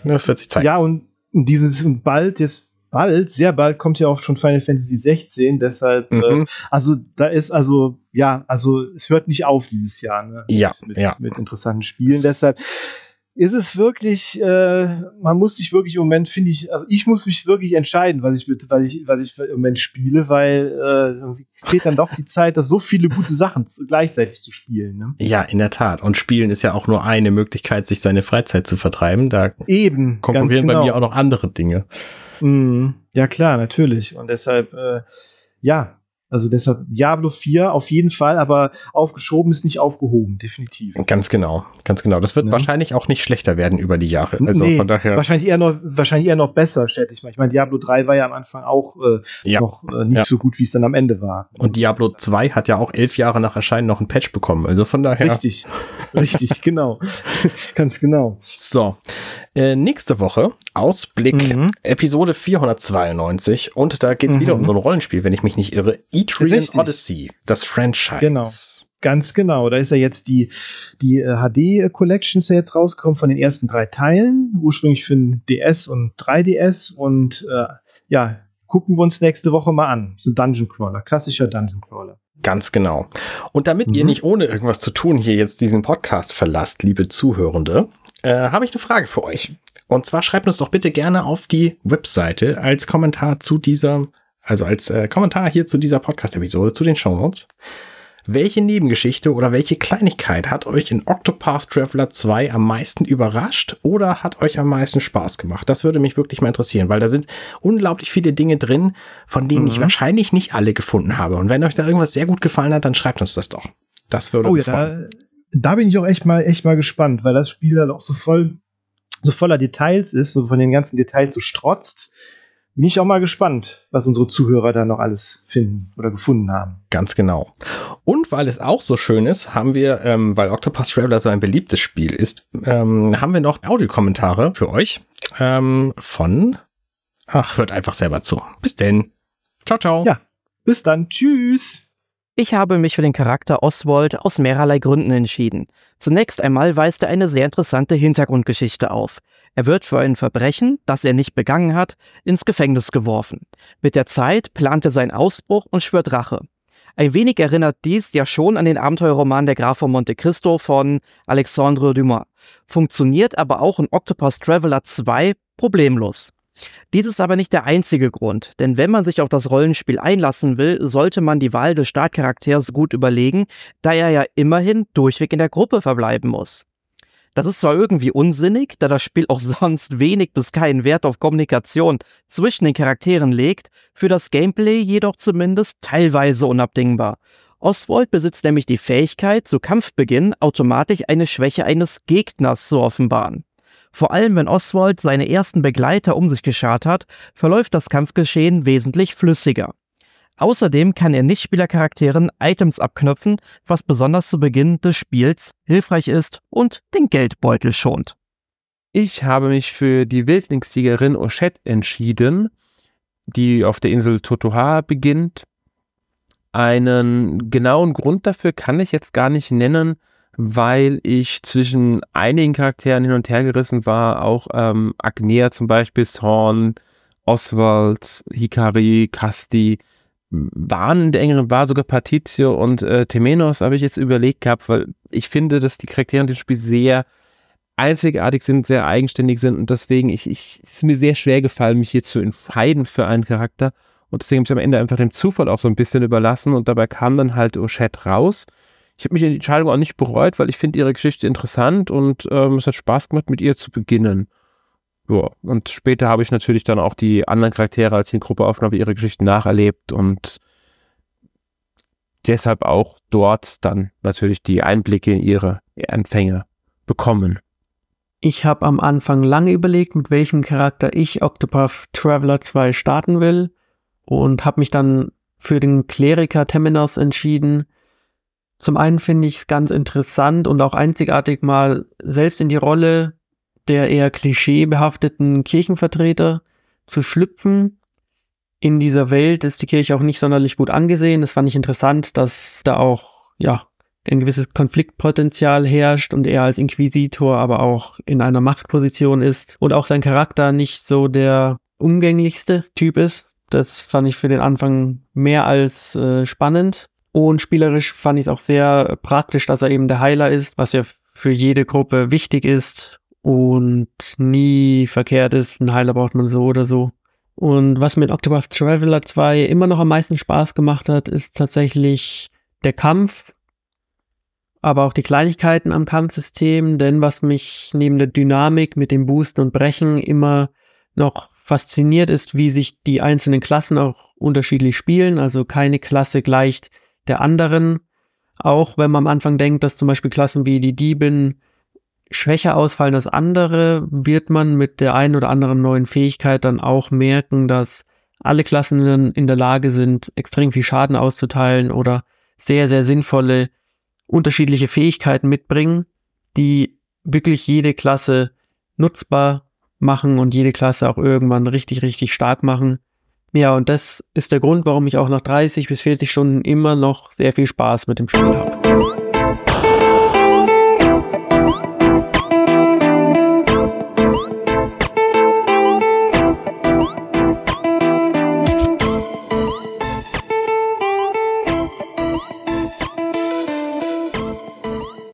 Speaker 1: das wird sich zeigen.
Speaker 2: Ja, und dieses und bald, jetzt bald, sehr bald kommt ja auch schon Final Fantasy 16, deshalb, äh, mhm. äh, also da ist also, ja, also es hört nicht auf dieses Jahr, ne?
Speaker 1: Ja,
Speaker 2: mit,
Speaker 1: ja.
Speaker 2: mit interessanten Spielen. Deshalb, ist es wirklich, äh, man muss sich wirklich im Moment, finde ich, also ich muss mich wirklich entscheiden, was ich mit, was ich, was ich im Moment spiele, weil äh, fehlt dann doch die Zeit, dass so viele gute Sachen gleichzeitig zu spielen. Ne?
Speaker 1: Ja, in der Tat. Und Spielen ist ja auch nur eine Möglichkeit, sich seine Freizeit zu vertreiben. Da
Speaker 2: Eben,
Speaker 1: konkurrieren genau. bei mir auch noch andere Dinge.
Speaker 2: Mm, ja, klar, natürlich. Und deshalb, äh, ja, also deshalb Diablo 4 auf jeden Fall, aber aufgeschoben ist nicht aufgehoben, definitiv.
Speaker 1: Ganz genau, ganz genau. Das wird ja. wahrscheinlich auch nicht schlechter werden über die Jahre.
Speaker 2: Also nee, von daher. Wahrscheinlich eher noch, wahrscheinlich eher noch besser, schätze ich mal. Ich meine, Diablo 3 war ja am Anfang auch äh, ja. noch äh, nicht ja. so gut, wie es dann am Ende war.
Speaker 1: Und Diablo 2 hat ja auch elf Jahre nach Erscheinen noch ein Patch bekommen. Also von daher.
Speaker 2: Richtig, richtig, *laughs* genau. *laughs* ganz genau.
Speaker 1: So. Äh, nächste Woche Ausblick mhm. Episode 492 und da geht es mhm. wieder um so ein Rollenspiel, wenn ich mich nicht irre. Etrian Odyssey, das Franchise.
Speaker 2: Genau. Ganz genau. Da ist ja jetzt die, die äh, HD Collection ist ja jetzt rausgekommen von den ersten drei Teilen. Ursprünglich für den DS und 3DS. Und äh, ja, gucken wir uns nächste Woche mal an. So Dungeon Crawler, klassischer Dungeon Crawler.
Speaker 1: Ganz genau. Und damit mhm. ihr nicht ohne irgendwas zu tun hier jetzt diesen Podcast verlasst, liebe Zuhörende, äh, habe ich eine Frage für euch. Und zwar schreibt uns doch bitte gerne auf die Webseite als Kommentar zu dieser, also als äh, Kommentar hier zu dieser Podcast-Episode, zu den Show Notes. Welche Nebengeschichte oder welche Kleinigkeit hat euch in Octopath Traveler 2 am meisten überrascht oder hat euch am meisten Spaß gemacht? Das würde mich wirklich mal interessieren, weil da sind unglaublich viele Dinge drin, von denen mhm. ich wahrscheinlich nicht alle gefunden habe. Und wenn euch da irgendwas sehr gut gefallen hat, dann schreibt uns das doch. Das würde
Speaker 2: oh,
Speaker 1: uns
Speaker 2: ja, freuen. Da, da bin ich auch echt mal, echt mal gespannt, weil das Spiel halt auch so voll, so voller Details ist, so von den ganzen Details so strotzt. Bin ich auch mal gespannt, was unsere Zuhörer da noch alles finden oder gefunden haben.
Speaker 1: Ganz genau. Und weil es auch so schön ist, haben wir, ähm, weil Octopus Traveler so ein beliebtes Spiel ist, ähm, haben wir noch Audiokommentare für euch ähm, von. Ach, hört einfach selber zu. Bis denn. Ciao, ciao.
Speaker 2: Ja, bis dann. Tschüss.
Speaker 3: Ich habe mich für den Charakter Oswald aus mehrerlei Gründen entschieden. Zunächst einmal weist er eine sehr interessante Hintergrundgeschichte auf. Er wird für ein Verbrechen, das er nicht begangen hat, ins Gefängnis geworfen. Mit der Zeit plant er seinen Ausbruch und schwört Rache. Ein wenig erinnert dies ja schon an den Abenteuerroman Der Graf von Monte Cristo von Alexandre Dumas. Funktioniert aber auch in Octopus Traveler 2 problemlos. Dies ist aber nicht der einzige Grund, denn wenn man sich auf das Rollenspiel einlassen will, sollte man die Wahl des Startcharakters gut überlegen, da er ja immerhin durchweg in der Gruppe verbleiben muss. Das ist zwar irgendwie unsinnig, da das Spiel auch *laughs* sonst wenig bis keinen Wert auf Kommunikation zwischen den Charakteren legt, für das Gameplay jedoch zumindest teilweise unabdingbar. Oswald besitzt nämlich die Fähigkeit, zu Kampfbeginn automatisch eine Schwäche eines Gegners zu offenbaren. Vor allem wenn Oswald seine ersten Begleiter um sich geschart hat, verläuft das Kampfgeschehen wesentlich flüssiger. Außerdem kann er Nichtspielercharakteren Items abknöpfen, was besonders zu Beginn des Spiels hilfreich ist und den Geldbeutel schont.
Speaker 4: Ich habe mich für die Wildlingssiegerin Oshette entschieden, die auf der Insel Totoha beginnt. Einen genauen Grund dafür kann ich jetzt gar nicht nennen, weil ich zwischen einigen Charakteren hin und her gerissen war, auch ähm, Agnea zum Beispiel, Thorn, Oswald, Hikari, Casti, waren in der engeren Wahl sogar Patizio und äh, Temenos habe ich jetzt überlegt gehabt, weil ich finde, dass die Charaktere in dem Spiel sehr einzigartig sind, sehr eigenständig sind und deswegen ich, ich, es ist mir sehr schwer gefallen, mich hier zu entscheiden für einen Charakter. Und deswegen habe ich am Ende einfach dem Zufall auch so ein bisschen überlassen und dabei kam dann halt Oshette raus ich habe mich in die Entscheidung auch nicht bereut, weil ich finde ihre Geschichte interessant und ähm, es hat Spaß gemacht, mit ihr zu beginnen. ja, und später habe ich natürlich dann auch die anderen Charaktere, als die Gruppe aufgenommen ihre Geschichten nacherlebt und deshalb auch dort dann natürlich die Einblicke in ihre Anfänge bekommen.
Speaker 5: Ich habe am Anfang lange überlegt, mit welchem Charakter ich Octopath Traveler 2 starten will und habe mich dann für den Kleriker Temenos entschieden. Zum einen finde ich es ganz interessant und auch einzigartig mal selbst in die Rolle der eher klischeebehafteten Kirchenvertreter zu schlüpfen. In dieser Welt ist die Kirche auch nicht sonderlich gut angesehen. Das fand ich interessant, dass da auch, ja, ein gewisses Konfliktpotenzial herrscht und er als Inquisitor aber auch in einer Machtposition ist und auch sein Charakter nicht so der umgänglichste Typ ist. Das fand ich für den Anfang mehr als äh, spannend. Und spielerisch fand ich es auch sehr praktisch, dass er eben der Heiler ist, was ja für jede Gruppe wichtig ist und nie verkehrt ist. Ein Heiler braucht man so oder so. Und was mit Octopath Traveler 2 immer noch am meisten Spaß gemacht hat, ist tatsächlich der Kampf, aber auch die Kleinigkeiten am Kampfsystem, denn was mich neben der Dynamik mit dem Boosten und Brechen immer noch fasziniert ist, wie sich die einzelnen Klassen auch unterschiedlich spielen. Also keine Klasse gleicht der anderen. Auch wenn man am Anfang denkt, dass zum Beispiel Klassen wie die Diebin schwächer ausfallen als andere, wird man mit der einen oder anderen neuen Fähigkeit dann auch merken, dass alle Klassen in der Lage sind, extrem viel Schaden auszuteilen oder sehr, sehr sinnvolle unterschiedliche Fähigkeiten mitbringen, die wirklich jede Klasse nutzbar machen und jede Klasse auch irgendwann richtig, richtig stark machen. Ja, und das ist der Grund, warum ich auch nach 30 bis 40 Stunden immer noch sehr viel Spaß mit dem Spiel habe.